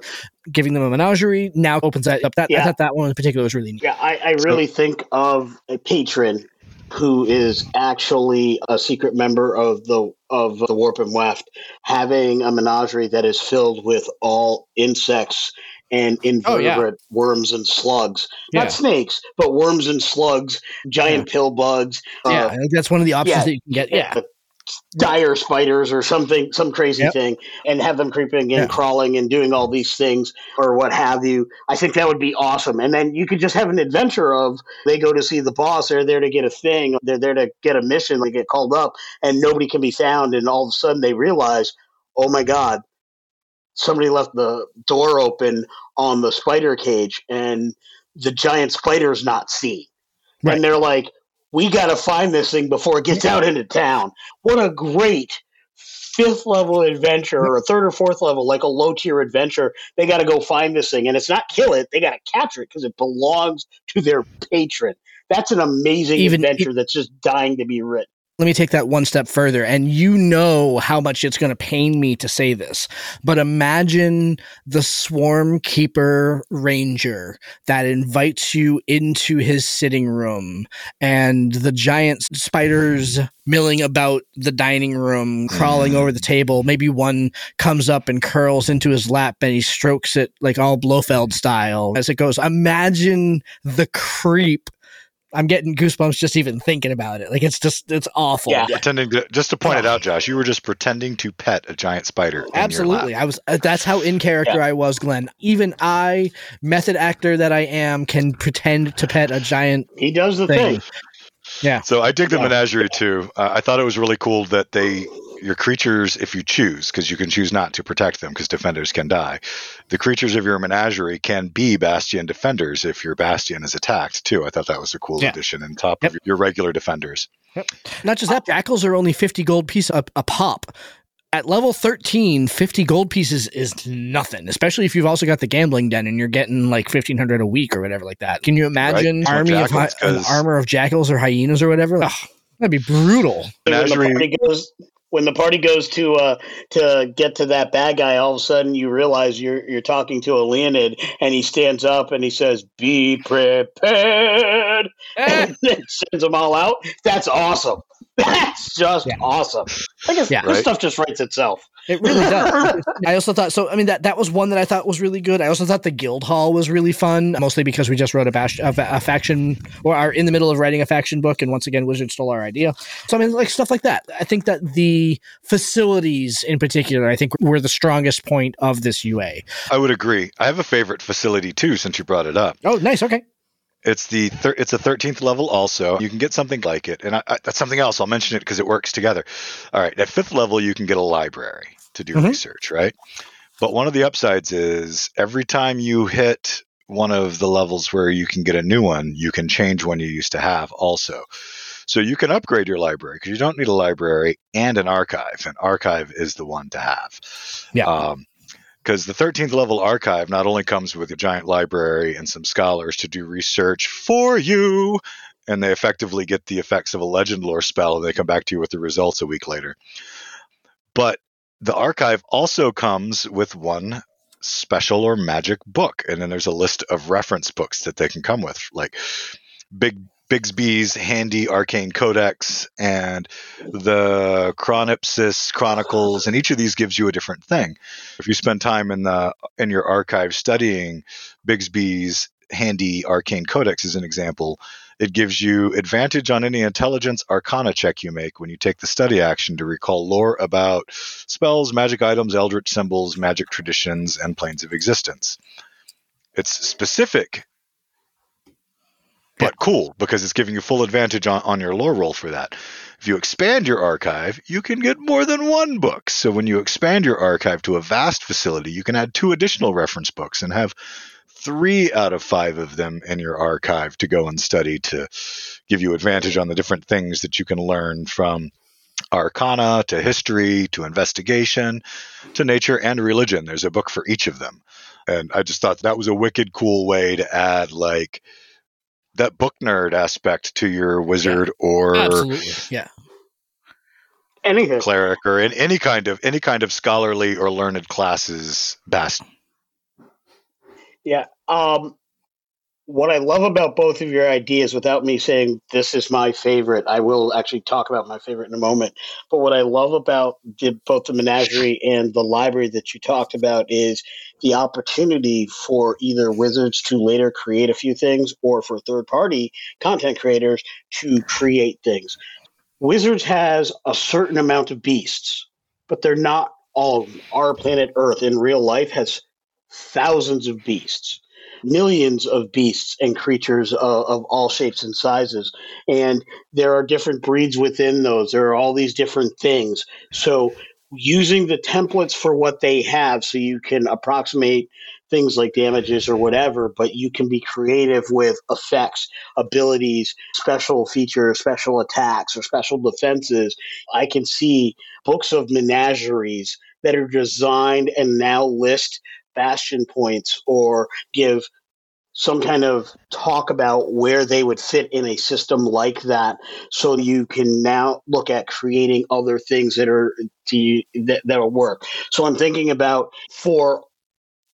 Giving them a menagerie now opens that up. That I thought that one in particular was really neat. Yeah, I, I really think of a patron who is actually a secret member of the of the Warp and Weft, having a menagerie that is filled with all insects and invertebrate worms and slugs. Yeah. Not snakes, but worms and slugs, giant pill bugs. Yeah, uh, I think that's one of the options yeah. that you can get. Yeah. dire spiders or something, some crazy Yep. thing, and have them creeping and Yeah. crawling and doing all these things or what have you. I think that would be awesome. And then you could just have an adventure of they go to see the boss, they're there to get a thing, they're there to get a mission, they get called up, and nobody can be found, and all of a sudden they realize, oh my god, somebody left the door open on the spider cage, and the giant spider's not seen. Right. And they're like, we got to find this thing before it gets out into town. What a great fifth level adventure or a third or fourth level, like a low tier adventure. They got to go find this thing. And it's not kill it, they got to capture it because it belongs to their patron. That's an amazing Even- adventure that's just dying to be written. Let me take that one step further. And you know how much it's going to pain me to say this, but imagine the swarm keeper ranger that invites you into his sitting room and the giant spiders milling about the dining room, crawling mm-hmm. over the table. Maybe one comes up and curls into his lap and he strokes it like all Blofeld style as it goes. Imagine the creep. I'm getting goosebumps just even thinking about it. Like it's just it's awful. Yeah. Pretending to just to point it out, Josh, you were just pretending to pet a giant spider. in your lap. Absolutely. I was uh, that's how in character I was, Glenn. Even I, method actor that I am, can pretend to pet a giant He does the thing. thing. Yeah. So I dig the Yeah. menagerie too. Uh, I thought it was really cool that they your creatures, if you choose, because you can choose not to protect them, because defenders can die. The creatures of your menagerie can be bastion defenders if your bastion is attacked too. I thought that was a cool Yeah. addition on top Yep. of your regular defenders. Not just that, uh, jackals are only 50 gold piece a, a pop. At level 13, 50 gold pieces is nothing, especially if you've also got the gambling den and you're getting like 1500 a week or whatever like that. Can you imagine Right. army of hi- an 'cause- armor of jackals or hyenas or whatever? Ugh, that'd be brutal. the Menagerie- party goes when the party goes to uh to get to that bad guy all of a sudden you realize you're you're talking to a leonin and he stands up and he says be prepared. And then sends them all out. That's awesome that's just Yeah. awesome i guess Yeah. this Right. stuff just writes itself It really does. I also thought so. I mean that that was one that I thought was really good. I also thought the guild hall was really fun, mostly because we just wrote a, bash, a, a faction or are in the middle of writing a faction book, and once again, Wizard stole our idea. So I mean, like stuff like that. I think that the facilities in particular, I think, were the strongest point of this UA. I would agree. I have a favorite facility too, since you brought it up. Oh, nice. Okay. It's the thir- it's a 13th level also. You can get something like it, and I, I, that's something else. I'll mention it because it works together. All right, at fifth level, you can get a library to do Mhm. research, right? But one of the upsides is every time you hit one of the levels where you can get a new one, you can change one you used to have also. So you can upgrade your library because you don't need a library and an archive. An archive is the one to have. Yeah. Um, because the 13th level archive not only comes with a giant library and some scholars to do research for you, and they effectively get the effects of a legend lore spell, and they come back to you with the results a week later. But the archive also comes with one special or magic book, and then there's a list of reference books that they can come with, like Big Bigby's Handy Arcane Codex and the Chronepsis Chronicles, and each of these gives you a different thing. If you spend time in the in your archive studying Bigby's Handy Arcane Codex, as an example, it gives you advantage on any intelligence arcana check you make when you take the study action to recall lore about spells, magic items, eldritch symbols, magic traditions, and planes of existence. It's specific but cool because it's giving you full advantage on, on your lore roll for that. If you expand your archive, you can get more than one book. So when you expand your archive to a vast facility, you can add two additional reference books and have three out of five of them in your archive to go and study to give you advantage on the different things that you can learn from arcana to history to investigation to nature and religion. There's a book for each of them. And I just thought that was a wicked cool way to add like that book nerd aspect to your wizard or Absolutely. Yeah. Anything. cleric or in any kind of any kind of scholarly or learned classes bast Yeah. Um, what I love about both of your ideas, without me saying this is my favorite, I will actually talk about my favorite in a moment. But what I love about both the menagerie and the library that you talked about is the opportunity for either wizards to later create a few things or for third party content creators to create things. Wizards has a certain amount of beasts, but they're not all. Our planet Earth in real life has thousands of beasts millions of beasts and creatures of, of, all shapes and sizes. And there are different breeds within those. There are all these different things. So using the templates for what they have so you can approximate things like damages or whatever, but you can be creative with effects, abilities, special features, special attacks, or special defenses. I can see books of menageries that are designed and now list bastion points or give some kind of talk about where they would fit in a system like that so you can now look at creating other things that are to, that, that'll work. So i'm thinking about for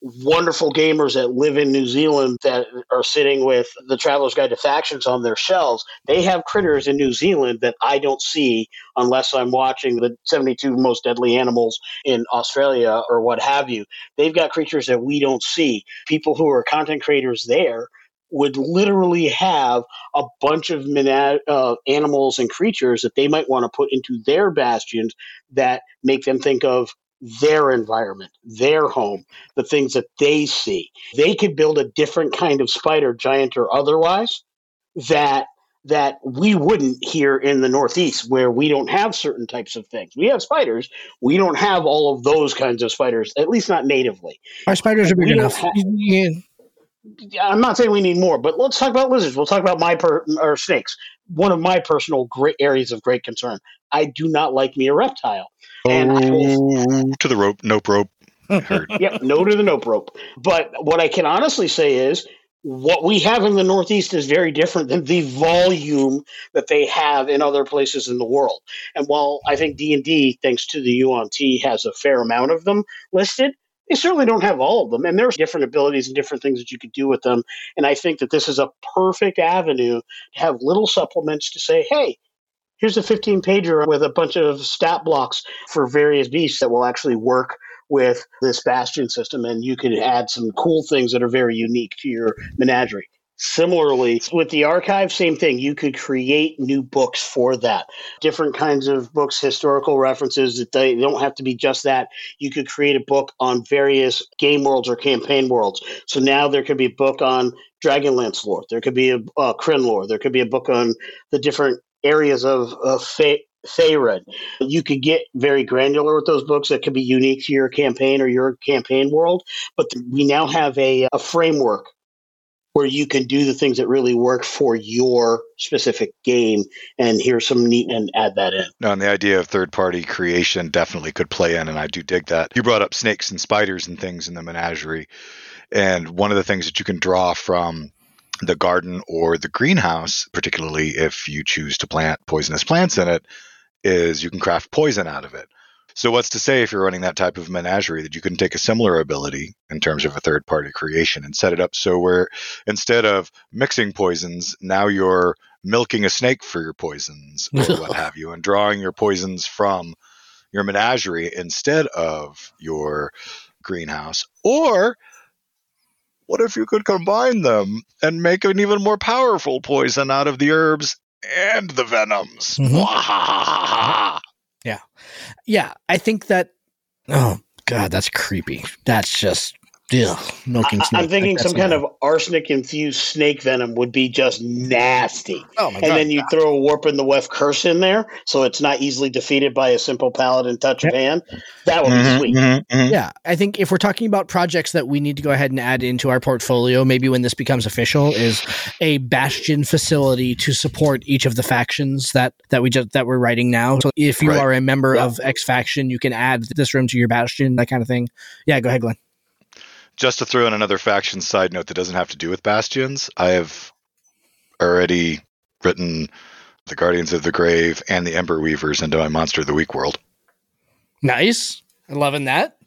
wonderful gamers that live in New Zealand that are sitting with the Traveler's Guide to Factions on their shelves. They have critters in New Zealand that I don't see unless I'm watching the 72 most deadly animals in Australia or what have you. They've got creatures that we don't see. People who are content creators there would literally have a bunch of uh, animals and creatures that they might want to put into their bastions that make them think of their environment, their home, the things that they see. They could build a different kind of spider, giant or otherwise, that that we wouldn't here in the Northeast, where we don't have certain types of things. We have spiders. We don't have all of those kinds of spiders, at least not natively. Our spiders are big enough. have- Yeah. I'm not saying we need more, but let's talk about lizards. We'll talk about my per or snakes. One of my personal great areas of great concern. I do not like me a reptile. And oh, to the rope nope rope heard yep, no to the nope rope. But what I can honestly say is what we have in the Northeast is very different than the volume that they have in other places in the world. And while I think D and D, thanks to the UNT, has a fair amount of them listed, they certainly don't have all of them. And there's different abilities and different things that you could do with them. And I think that this is a perfect avenue to have little supplements to say, hey. Here's a 15 pager with a bunch of stat blocks for various beasts that will actually work with this bastion system, and you can add some cool things that are very unique to your menagerie. Similarly, with the archive, same thing. You could create new books for that. Different kinds of books, historical references that they don't have to be just that. You could create a book on various game worlds or campaign worlds. So now there could be a book on Dragonlance lore. There could be a uh, Krynn lore. There could be a book on the different areas of, of Faerun. You could get very granular with those books that could be unique to your campaign or your campaign world. But we now have a, a framework where you can do the things that really work for your specific game. And here's some neat and add that in. No, and the idea of third party creation definitely could play in, and I do dig that. You brought up snakes and spiders and things in the menagerie. And one of the things that you can draw from the garden or the greenhouse, particularly if you choose to plant poisonous plants in it, is you can craft poison out of it. So, what's to say if you're running that type of menagerie that you can take a similar ability in terms of a third party creation and set it up so where instead of mixing poisons, now you're milking a snake for your poisons or what have you, and drawing your poisons from your menagerie instead of your greenhouse? Or what if you could combine them and make an even more powerful poison out of the herbs and the venoms? Mhm. Wahahaha. Yeah, I think that. Oh God, that's creepy. That's just Ugh, milking I, snake. am thinking Like, some kind of arsenic infused snake venom would be just nasty. Oh my and god! then you throw a warp in the weft curse in there, so it's not easily defeated by a simple paladin touch of hand. That would be Mhm, sweet. mhm, mhm. Yeah, I think if we're talking about projects that we need to go ahead and add into our portfolio, maybe when this becomes official, is a bastion facility to support each of the factions that that we just that we're writing now. So if you Right. are a member Yeah. of X faction, you can add this room to your bastion, that kind of thing. Yeah, go ahead, Glenn. Just to throw in another faction side note that doesn't have to do with bastions, I have already written the Guardians of the Grave and the Ember Weavers into my Monster of the Week world. Nice, I'm loving that.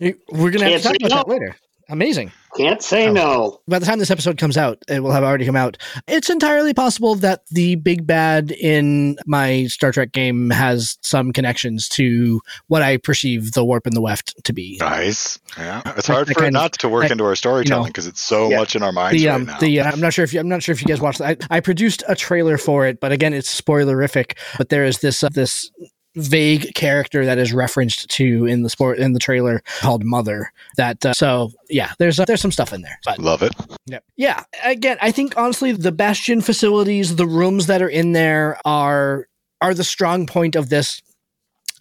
We're gonna have Can't to talk say about that later. Amazing. Can't say Oh. no. by the time this episode comes out, it will have already come out. It's entirely possible that the big bad in my Star Trek game has some connections to what I perceive the warp and the weft to be. Nice. Yeah. It's hard I for it kind of- not to work I- into our storytelling because it's so Yeah. much in our minds The right um now. the uh, I'm not sure if you, I'm not sure if you guys watched that. I, I produced a trailer for it, but again, it's spoilerific. But there is this uh, this vague character that is referenced to in the sport in the trailer called Mother. That uh, so yeah, there's uh, there's some stuff in there. But Love it. Yeah, Yeah. Again, I think honestly, the Bastion facilities, the rooms that are in there are are the strong point of this.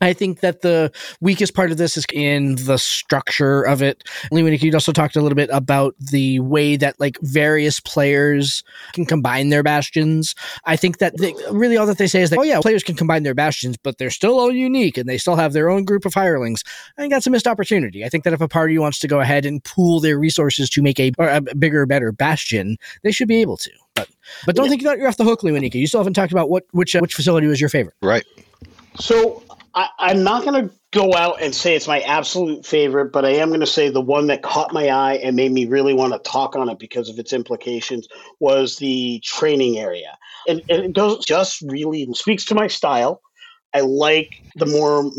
I think that the weakest part of this is in the structure of it. Lewinik, you also talked a little bit about the way that like various players can combine their bastions. I think that they, really all that they say is that, oh yeah, players can combine their bastions, but they're still all unique and they still have their own group of hirelings. I think that's a missed opportunity. I think that if a party wants to go ahead and pool their resources to make a, a bigger, better bastion, they should be able to. But but don't think that you're off the hook, Lewanika. You still haven't talked about what which uh, which facility was your favorite. Right. So I, I'm not going to go out and say it's my absolute favorite, but I am going to say the one that caught my eye and made me really want to talk on it because of its implications was the training area. And, and it goes just really speaks to my style. I like the more.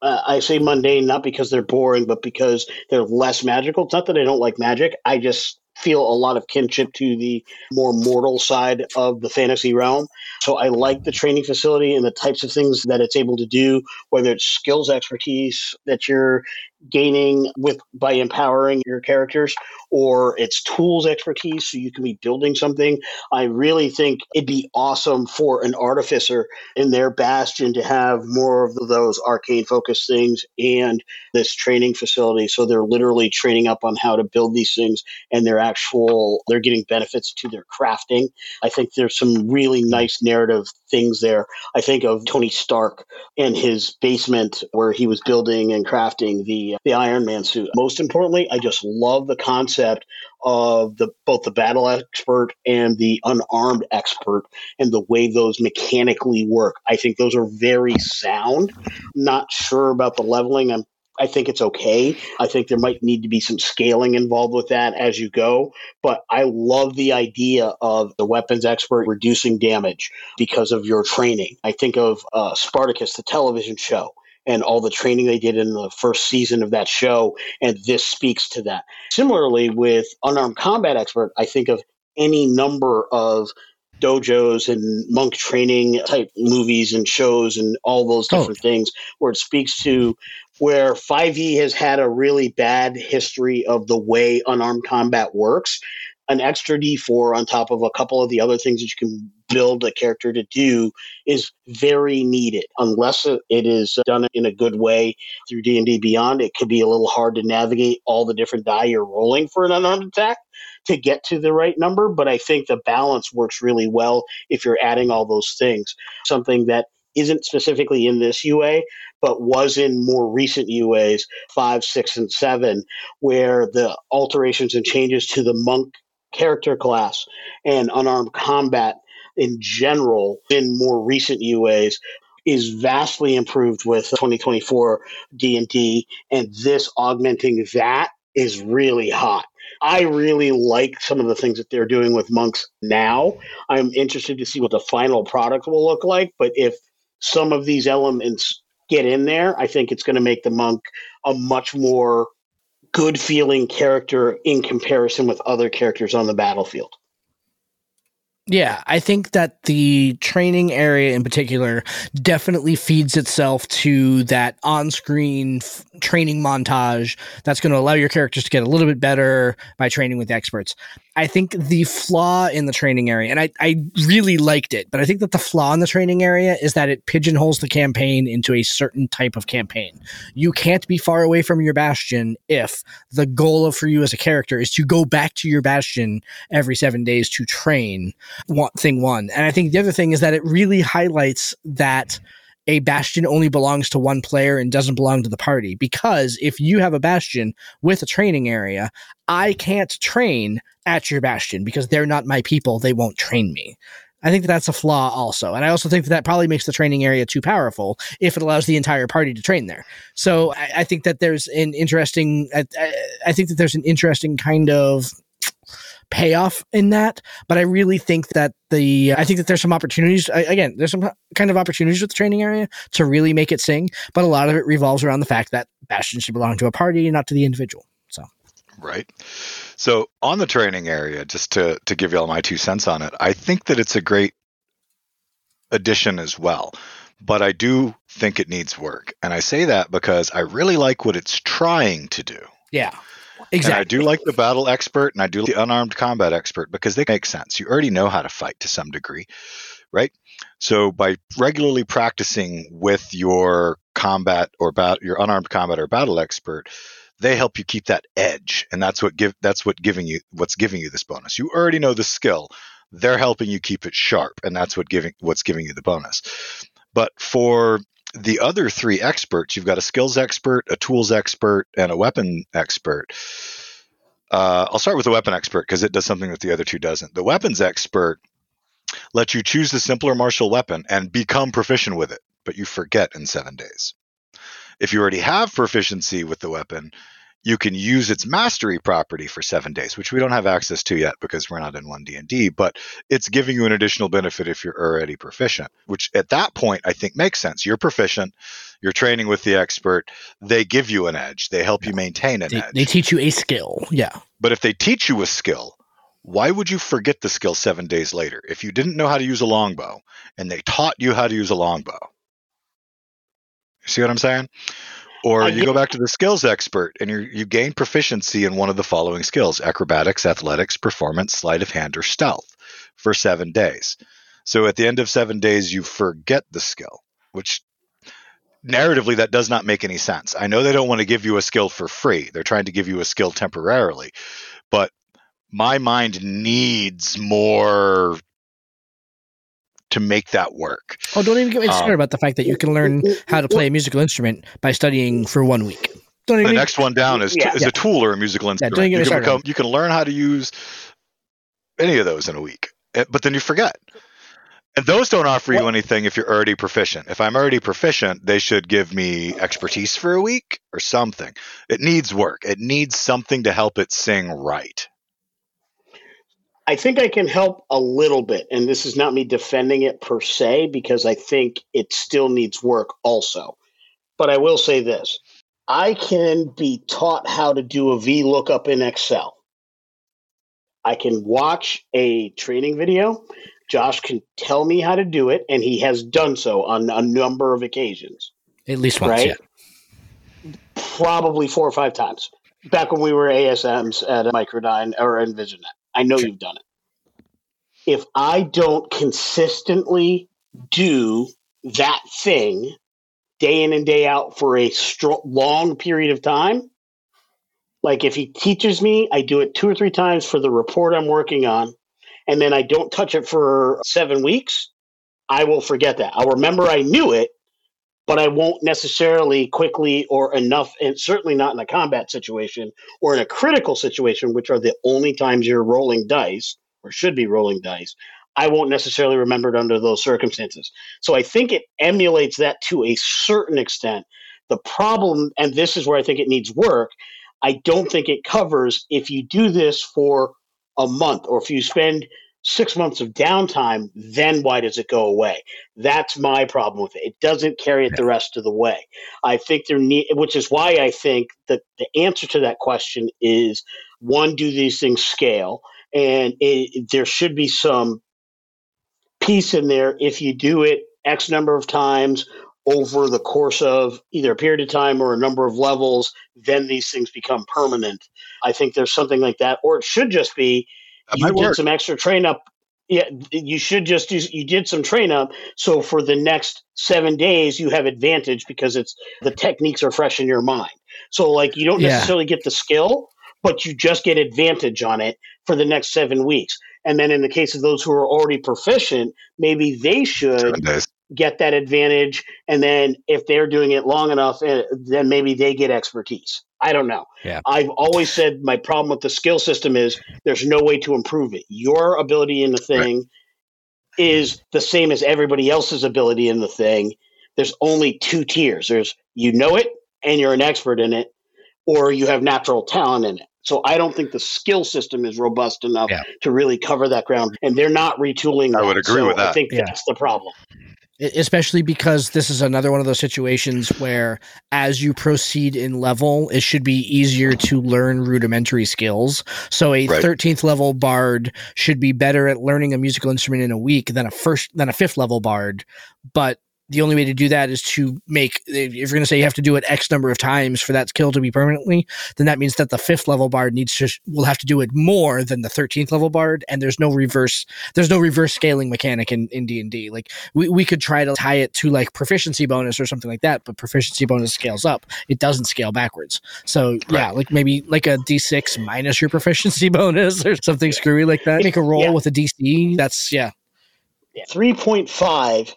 Uh, I say mundane not because they're boring, but because they're less magical. It's not that I don't like magic. I just feel a lot of kinship to the more mortal side of the fantasy realm. So I like the training facility and the types of things that it's able to do, whether it's skills expertise that you're gaining with by empowering your characters or it's tools expertise so you can be building something. I really think it'd be awesome for an artificer in their bastion to have more of those arcane focused things and this training facility so they're literally training up on how to build these things and they're actual they're getting benefits to their crafting. I think there's some really nice narrative things there. I think of Tony Stark and his basement where he was building and crafting the the Iron Man suit. Most importantly, I just love the concept of the both the battle expert and the unarmed expert and the way those mechanically work. I think those are very sound. Not sure about the leveling. I'm I think it's okay. I think there might need to be some scaling involved with that as you go. But I love the idea of the weapons expert reducing damage because of your training. I think of uh, Spartacus, the television show, and all the training they did in the first season of that show. And this speaks to that. Similarly, with unarmed combat expert, I think of any number of dojos and monk training type movies and shows and all those Oh. different things where it speaks to where 5e has had a really bad history of the way unarmed combat works an extra d4 on top of a couple of the other things that you can build a character to do is very needed. Unless it is done in a good way through d&d beyond it could be a little hard to navigate all the different die you're rolling for an unarmed attack to get to the right number but i think the balance works really well if you're adding all those things. Something that isn't specifically in this ua but was in more recent uas 5 6 and 7 where the alterations and changes to the monk character class and unarmed combat in general in more recent UAs is vastly improved with 2024 D&D and this augmenting that is really hot. I really like some of the things that they're doing with monks now. I'm interested to see what the final product will look like, but if some of these elements get in there, I think it's going to make the monk a much more good feeling character in comparison with other characters on the battlefield. Yeah, I think that the training area in particular definitely feeds itself to that on screen f- training montage that's going to allow your characters to get a little bit better by training with experts. I think the flaw in the training area, and I, I really liked it, but I think that the flaw in the training area is that it pigeonholes the campaign into a certain type of campaign. You can't be far away from your bastion if the goal for you as a character is to go back to your bastion every seven days to train. One, thing one. And I think the other thing is that it really highlights that a bastion only belongs to one player and doesn't belong to the party. Because if you have a bastion with a training area, I can't train at your bastion because they're not my people. They won't train me. I think that that's a flaw also. And I also think that that probably makes the training area too powerful if it allows the entire party to train there. So I, I think that there's an interesting, I, I think that there's an interesting kind of payoff in that. But I really think that the I think that there's some opportunities. Again, there's some kind of opportunities with the training area to really make it sing. But a lot of it revolves around the fact that Bastion should belong to a party, not to the individual. So. Right. So on the training area, just to to give you all my two cents on it, I think that it's a great addition as well. But I do think it needs work. And I say that because I really like what it's trying to do. Yeah. Exactly. And I do like the battle expert and I do like the unarmed combat expert because they make sense. You already know how to fight to some degree, right? So by regularly practicing with your combat or bat- your unarmed combat or battle expert, they help you keep that edge, and that's what give that's what giving you what's giving you this bonus. You already know the skill; they're helping you keep it sharp, and that's what giving what's giving you the bonus. But for the other three experts, you've got a skills expert, a tools expert, and a weapon expert. Uh, I'll start with the weapon expert because it does something that the other two doesn't. The weapons expert lets you choose the simpler martial weapon and become proficient with it, but you forget in seven days. If you already have proficiency with the weapon, you can use its mastery property for seven days, which we don't have access to yet because we're not in one D and D. But it's giving you an additional benefit if you're already proficient, which at that point I think makes sense. You're proficient, you're training with the expert. They give you an edge. They help you maintain an they, edge. They teach you a skill. Yeah. But if they teach you a skill, why would you forget the skill seven days later if you didn't know how to use a longbow and they taught you how to use a longbow? See what I'm saying? Or you go back to the skills expert and you you gain proficiency in one of the following skills acrobatics, athletics, performance, sleight of hand, or stealth for seven days. So at the end of seven days, you forget the skill, which narratively that does not make any sense. I know they don't want to give you a skill for free, they're trying to give you a skill temporarily. But my mind needs more to make that work. Oh, don't even get me started um, about the fact that you can learn how to play a musical instrument by studying for one week. Don't the next one down is, yeah. is yeah. a tool or a musical instrument. Yeah, you, can become, you can learn how to use any of those in a week, eh, but then you forget. And those don't offer you anything if you're already proficient. If I'm already proficient, they should give me expertise for a week or something. It needs work. It needs something to help it sing right. I think I can help a little bit, and this is not me defending it per se, because I think it still needs work also. But I will say this I can be taught how to do a VLOOKUP in Excel. I can watch a training video. Josh can tell me how to do it, and he has done so on a number of occasions. At least once, right? yeah. Probably four or five times. Back when we were ASMs at Microdyne or EnvisionNet. I know you've done it. If I don't consistently do that thing day in and day out for a stro- long period of time, like if he teaches me, I do it two or three times for the report I'm working on, and then I don't touch it for seven weeks, I will forget that. I'll remember I knew it, but I won't necessarily quickly or enough, and certainly not in a combat situation or in a critical situation, which are the only times you're rolling dice or should be rolling dice. I won't necessarily remember it under those circumstances. So I think it emulates that to a certain extent. The problem, and this is where I think it needs work, I don't think it covers if you do this for a month or if you spend six months of downtime, then why does it go away? That's my problem with it. It doesn't carry it the rest of the way. I think there need, which is why I think that the answer to that question is one, do these things scale? And it, there should be some piece in there if you do it X number of times over the course of either a period of time or a number of levels, then these things become permanent. I think there's something like that, or it should just be you did work. some extra train up. Yeah, you should just do. You did some train up, so for the next seven days, you have advantage because it's the techniques are fresh in your mind. So, like, you don't Yeah. necessarily get the skill, but you just get advantage on it for the next seven weeks. And then, in the case of those who are already proficient, maybe they should. Get that advantage. And then if they're doing it long enough, eh, then maybe they get expertise. I don't know. Yeah. I've always said my problem with the skill system is there's no way to improve it. Your ability in the thing is the same as everybody else's ability in the thing. There's only two tiers. There's you know it and you're an expert in it, or you have natural talent in it. So I don't think the skill system is robust enough Yeah. to really cover that ground, and they're not retooling. I that. would agree So with that. I think Yeah. that's the problem. Especially because this is another one of those situations where as you proceed in level it should be easier to learn rudimentary skills so a Right. 13th level bard should be better at learning a musical instrument in a week than a first than a fifth level bard but the only way to do that is to make if you're going to say you have to do it x number of times for that skill to be permanently then that means that the fifth level bard needs to will have to do it more than the 13th level bard and there's no reverse there's no reverse scaling mechanic in in D&D like we, we could try to tie it to like proficiency bonus or something like that but proficiency bonus scales up. It doesn't scale backwards. So yeah like maybe like a d6 minus your proficiency bonus or something screwy like that. Make a roll Yeah. with a dc that's yeah. 3.5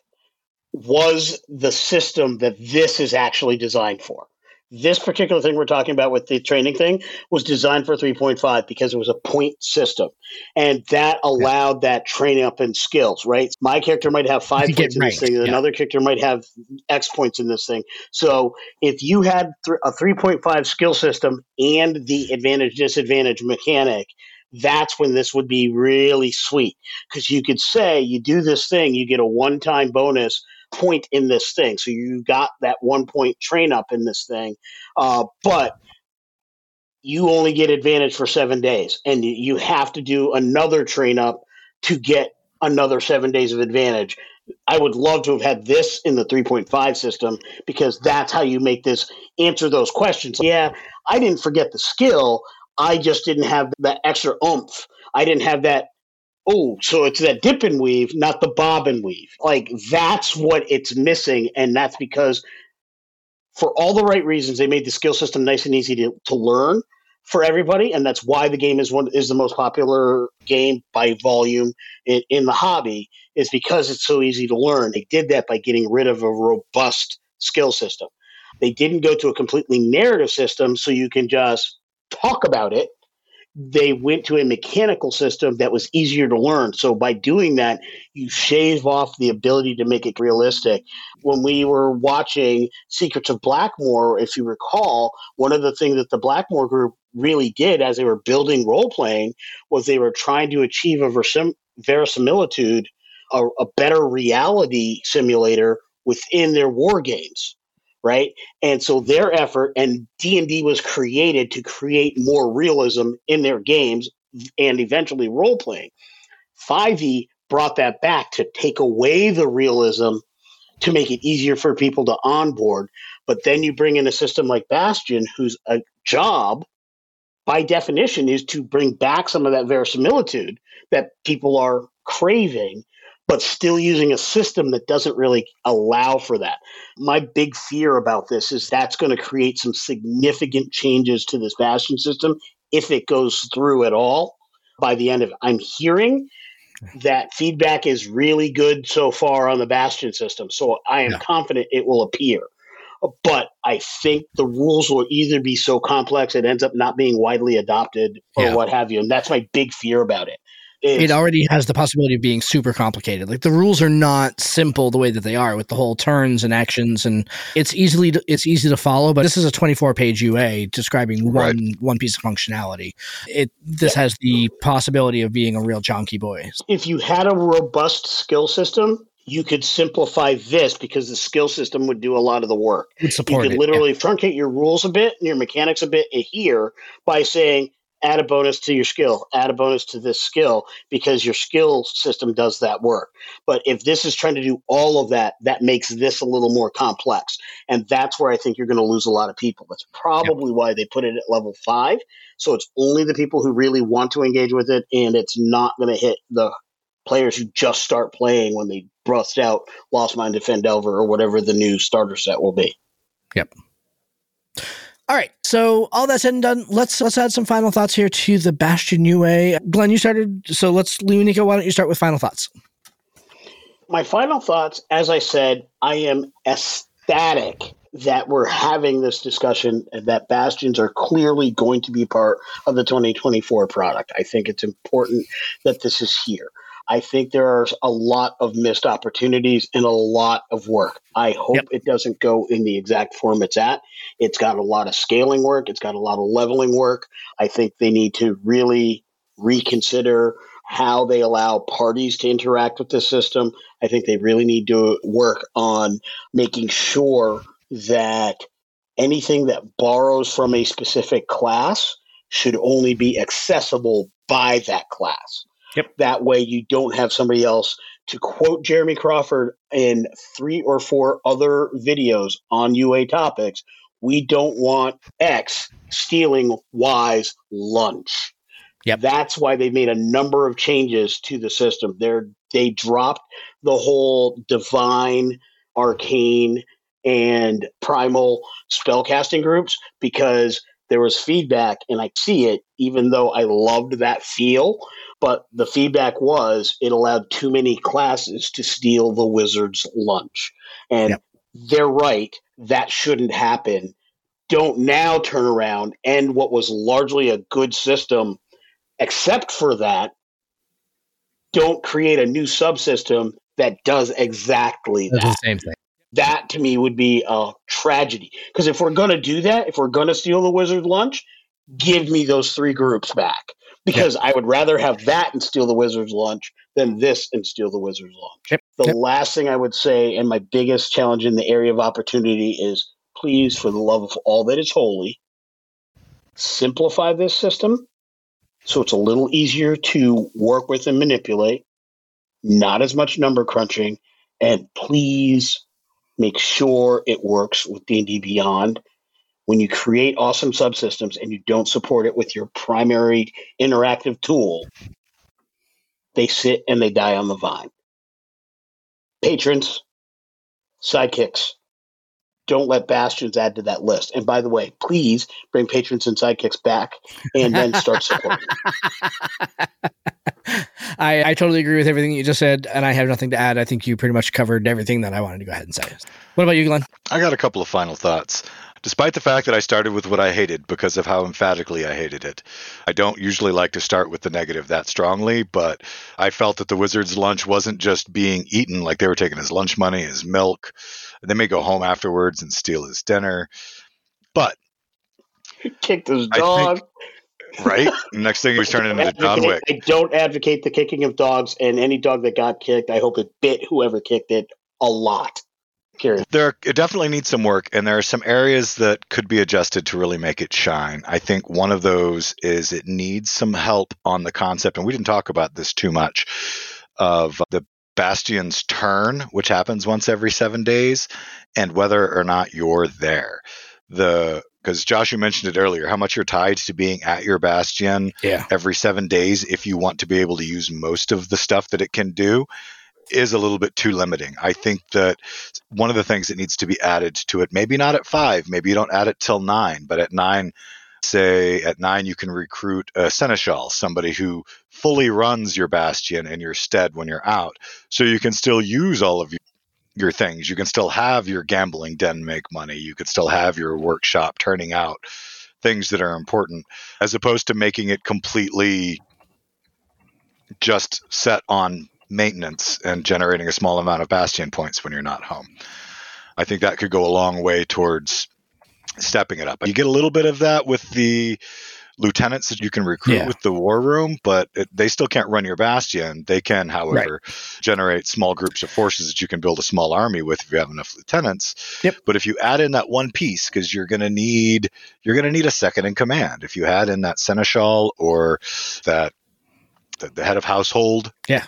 was the system that this is actually designed for. This particular thing we're talking about with the training thing was designed for 3.5 because it was a point system. And that allowed that training up in skills, right? My character might have five points in this thing, and yeah. another character might have X points in this thing. So if you had a 3.5 skill system and the advantage disadvantage mechanic, that's when this would be really sweet because you could say you do this thing, you get a one time bonus point in this thing. So you got that one point train up in this thing, uh, but you only get advantage for seven days, and you, have to do another train up to get another seven days of advantage. I would love to have had this in the 3.5 system because that's how you make this answer those questions. Yeah, I didn't forget the skill. I just didn't have that extra oomph. I didn't have that. Oh, so it's that dip and weave, not the bob and weave. Like that's what it's missing, and that's because for all the right reasons they made the skill system nice and easy to, to learn for everybody, and that's why the game is one is the most popular game by volume in, in the hobby. Is because it's so easy to learn. They did that by getting rid of a robust skill system. They didn't go to a completely narrative system, so you can just talk about it they went to a mechanical system that was easier to learn. So by doing that, you shave off the ability to make it realistic. When we were watching Secrets of Blackmoor, if you recall, one of the things that the Blackmoor group really did as they were building role playing was they were trying to achieve a verisimilitude, a, a better reality simulator within their war games right? And so their effort and d&d was created to create more realism in their games and eventually role playing 5e brought that back to take away the realism to make it easier for people to onboard. But then you bring in a system like bastion whose a job by definition is to bring back some of that verisimilitude that people are craving but still using a system that doesn't really allow for that. My big fear about this is that's going to create some significant changes to this Bastion system if it goes through at all by the end of it. I'm hearing that feedback is really good so far on the Bastion system, so I am Yeah. confident it will appear. But I think the rules will either be so complex it ends up not being widely adopted or Yeah. what have you. And that's my big fear about it. It already has the possibility of being super complicated. Like the rules are not simple the way that they are with the whole turns and actions, and it's easily to, it's easy to follow. But this is a 24 page UA describing Right. one one piece of functionality. It this has the possibility of being a real chonky boy. if you had a robust skill system, you could simplify this because the skill system would do a lot of the work. You could it. literally truncate your rules a bit and your mechanics a bit here by saying add a bonus to your skill, add a bonus to this skill because your skill system does that work. But if this is trying to do all of that, that makes this a little more complex. And that's where I think you're going to lose a lot of people. That's probably yep. why they put it at level five. So it's only the people who really want to engage with it, and it's not going to hit the players who just start playing when they bust out Lost Mine Phandelver or whatever the new starter set will be. Yep. All right. So all that said and done, let's let's add some final thoughts here to the Bastion UA. Glenn, you started. So let's, Lewanika, why don't you start with final thoughts? My final thoughts, as I said, I am ecstatic that we're having this discussion and that bastions are clearly going to be part of the 2024 product. I think it's important that this is here. I think there are a lot of missed opportunities and a lot of work. I hope yep. it doesn't go in the exact form it's at. It's got a lot of scaling work, it's got a lot of leveling work. I think they need to really reconsider how they allow parties to interact with the system. I think they really need to work on making sure that anything that borrows from a specific class should only be accessible by that class. Yep. That way you don't have somebody else to quote Jeremy Crawford in three or four other videos on UA topics. We don't want X stealing Y's lunch. Yep. That's why they made a number of changes to the system. They're, they dropped the whole divine, arcane, and primal spellcasting groups because there was feedback and I see it, even though I loved that feel. But the feedback was it allowed too many classes to steal the wizard's lunch. And yep. They're right. That shouldn't happen. Don't now turn around and what was largely a good system, except for that, don't create a new subsystem that does exactly that. the same thing that to me would be a tragedy. Because if we're going to do that, if we're going to steal the wizard's lunch, give me those three groups back. Because yep. I would rather have that and steal the wizard's lunch than this and steal the wizard's lunch. Yep. The yep. last thing I would say, and my biggest challenge in the area of opportunity, is please, for the love of all that is holy, simplify this system so it's a little easier to work with and manipulate, not as much number crunching, and please make sure it works with D&D Beyond. When you create awesome subsystems and you don't support it with your primary interactive tool, they sit and they die on the vine. Patrons, sidekicks, don't let bastions add to that list. And by the way, please bring patrons and sidekicks back and then start supporting. I, I totally agree with everything you just said, and I have nothing to add. I think you pretty much covered everything that I wanted to go ahead and say. What about you, Glenn? I got a couple of final thoughts. Despite the fact that I started with what I hated because of how emphatically I hated it, I don't usually like to start with the negative that strongly, but I felt that the wizard's lunch wasn't just being eaten like they were taking his lunch money, his milk. They may go home afterwards and steal his dinner. But kicked his dog. Think, right? Next thing he's turning into John Wick. I don't advocate the kicking of dogs, and any dog that got kicked, I hope it bit whoever kicked it a lot. Period. There, it definitely needs some work, and there are some areas that could be adjusted to really make it shine. I think one of those is it needs some help on the concept, and we didn't talk about this too much of the Bastion's turn, which happens once every seven days, and whether or not you're there. The because Josh, you mentioned it earlier, how much you're tied to being at your bastion yeah. every seven days if you want to be able to use most of the stuff that it can do is a little bit too limiting. I think that one of the things that needs to be added to it, maybe not at five, maybe you don't add it till nine, but at nine, say at nine, you can recruit a seneschal, somebody who fully runs your bastion in your stead when you're out. So you can still use all of your your things. You can still have your gambling den make money. You could still have your workshop turning out things that are important, as opposed to making it completely just set on maintenance and generating a small amount of bastion points when you're not home. I think that could go a long way towards stepping it up. You get a little bit of that with the lieutenants that you can recruit Yeah. with the war room, but it, they still can't run your bastion. They can, however, generate small groups of forces that you can build a small army with if you have enough lieutenants. Yep. But if you add in that one piece, because you're going to need you're going to need a second in command. If you add in that seneschal or that the, the head of household, Yeah.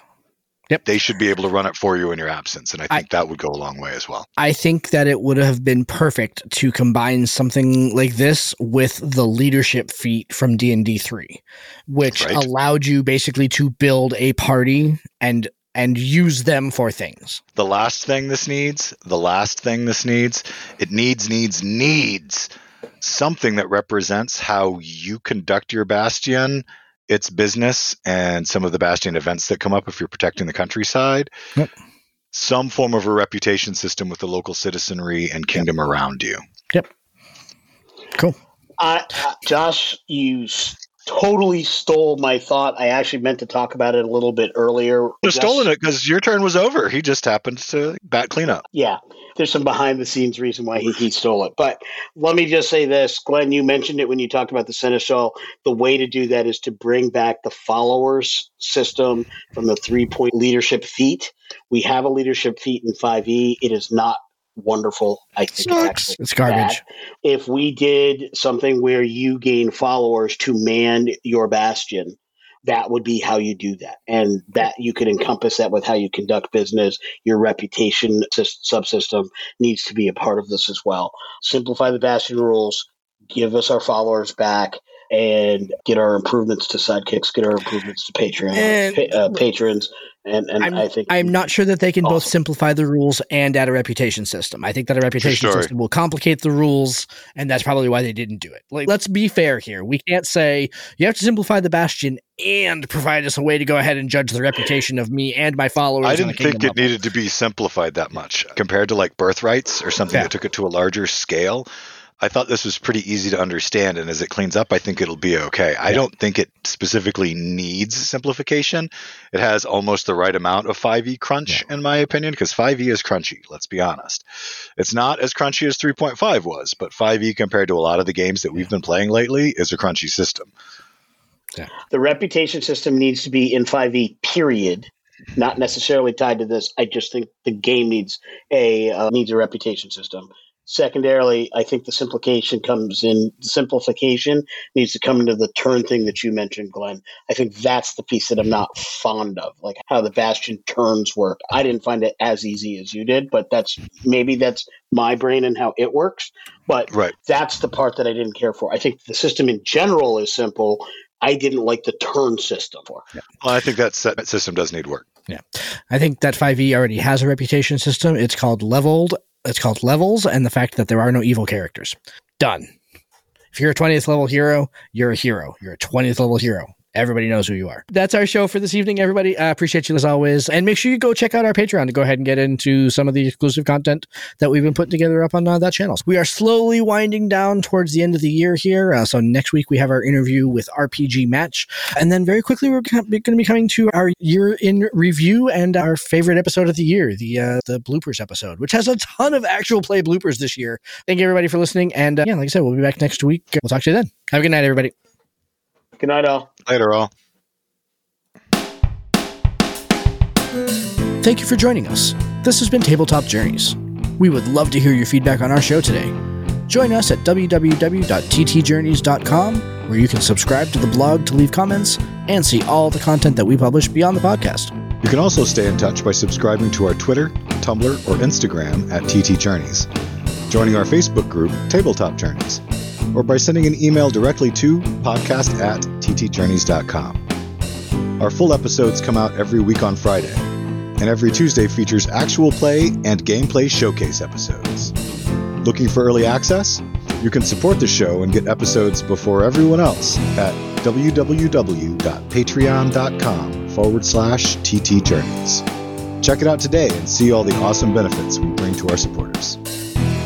Yep. they should be able to run it for you in your absence, and I I- think that would go a long way as well. I think that it would have been perfect to combine something like this with the leadership feat from D and D three, which Right. allowed you basically to build a party and and use them for things. The last thing this needs, the last thing this needs, it needs, needs, needs something that represents how you conduct your bastion, its business, and some of the bastion events that come up if you're protecting the countryside. Yep. Some form of a reputation system with the local citizenry and kingdom around you. Yep. Cool. I, I- Josh, you s- totally stole my thought. I actually meant to talk about it a little bit earlier. Just stolen it because your turn was over. He just happened to bat cleanup. Yeah, there's some behind the scenes reason why he, he stole it. But let me just say this, Glenn, you mentioned it when you talked about the Seneschal. The way to do that is to bring back the followers system from the three point leadership feat. We have a leadership feat in 5e. It is not wonderful. I think it's Sucks. It's garbage. If we did something where you gain followers to man your bastion, that would be how you do that. And that you could encompass that with how you conduct business. Your reputation sys- subsystem needs to be a part of this as well. Simplify the bastion rules, give us our followers back, and get our improvements to sidekicks, get our improvements to Patreon And- pa- uh, patrons. And, and I'm, I think I'm not sure that they can both simplify the rules and add a reputation system. I think that a reputation story. system will complicate the rules, and that's probably why they didn't do it. Like, let's be fair here. We can't say you have to simplify the bastion and provide us a way to go ahead and judge the reputation of me and my followers. I didn't think it level. needed to be simplified that much compared to like birthrights or something Yeah. that took it to a larger scale. I thought this was pretty easy to understand, and as it cleans up, I think it'll be okay. I don't think it specifically needs simplification. It has almost the right amount of 5e crunch, in my opinion, because 5e is crunchy, let's be honest. It's not as crunchy as 3.5 was, but 5e compared to a lot of the games that we've been playing lately is a crunchy system. the reputation system needs to be in 5e period not necessarily tied to this i just think the game needs a uh, needs a reputation system secondarily i think the simplification comes in the simplification needs to come into the turn thing that you mentioned glenn i think that's the piece that i'm not fond of like how the bastion turns work i didn't find it as easy as you did but that's maybe that's my brain and how it works but Right. that's the part that i didn't care for i think the system in general is simple I didn't like the turn system for. Well, I think that set system does need work. Yeah. I think that 5e already has a reputation system. It's called leveled. It's called levels, and the fact that there are no evil characters. Done. If you're a 20th level hero, you're a hero. You're a 20th level hero. Everybody knows who you are. That's our show for this evening, everybody. I appreciate you as always. And make sure you go check out our Patreon to go ahead and get into some of the exclusive content that we've been putting together up on uh, that channel. We are slowly winding down towards the end of the year here. Uh, so next week we have our interview with RPG Match. And then very quickly we're going to be coming to our year in review and our favorite episode of the year, the uh, the bloopers episode, which has a ton of actual play bloopers this year. Thank you everybody for listening. And uh, yeah, like I said, we'll be back next week. We'll talk to you then. Have a good night, everybody. Good night, all. Later, all. Thank you for joining us. This has been Tabletop Journeys. We would love to hear your feedback on our show today. Join us at www.ttjourneys.com, where you can subscribe to the blog to leave comments and see all the content that we publish beyond the podcast. You can also stay in touch by subscribing to our Twitter, Tumblr, or Instagram at TT Journeys, joining our Facebook group, Tabletop Journeys, or by sending an email directly to podcast at ttjourneys.com. Our full episodes come out every week on Friday, and every Tuesday features actual play and gameplay showcase episodes. Looking for early access? You can support the show and get episodes before everyone else at www.patreon.com forward slash TT Journeys. Check it out today and see all the awesome benefits we bring to our supporters.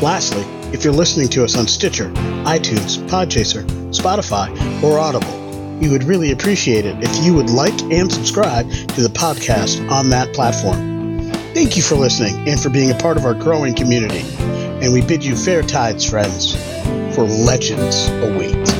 Lastly, if you're listening to us on Stitcher, iTunes, Podchaser, Spotify, or Audible, we would really appreciate it if you would like and subscribe to the podcast on that platform. Thank you for listening and for being a part of our growing community. And we bid you fair tides, friends, for legends await.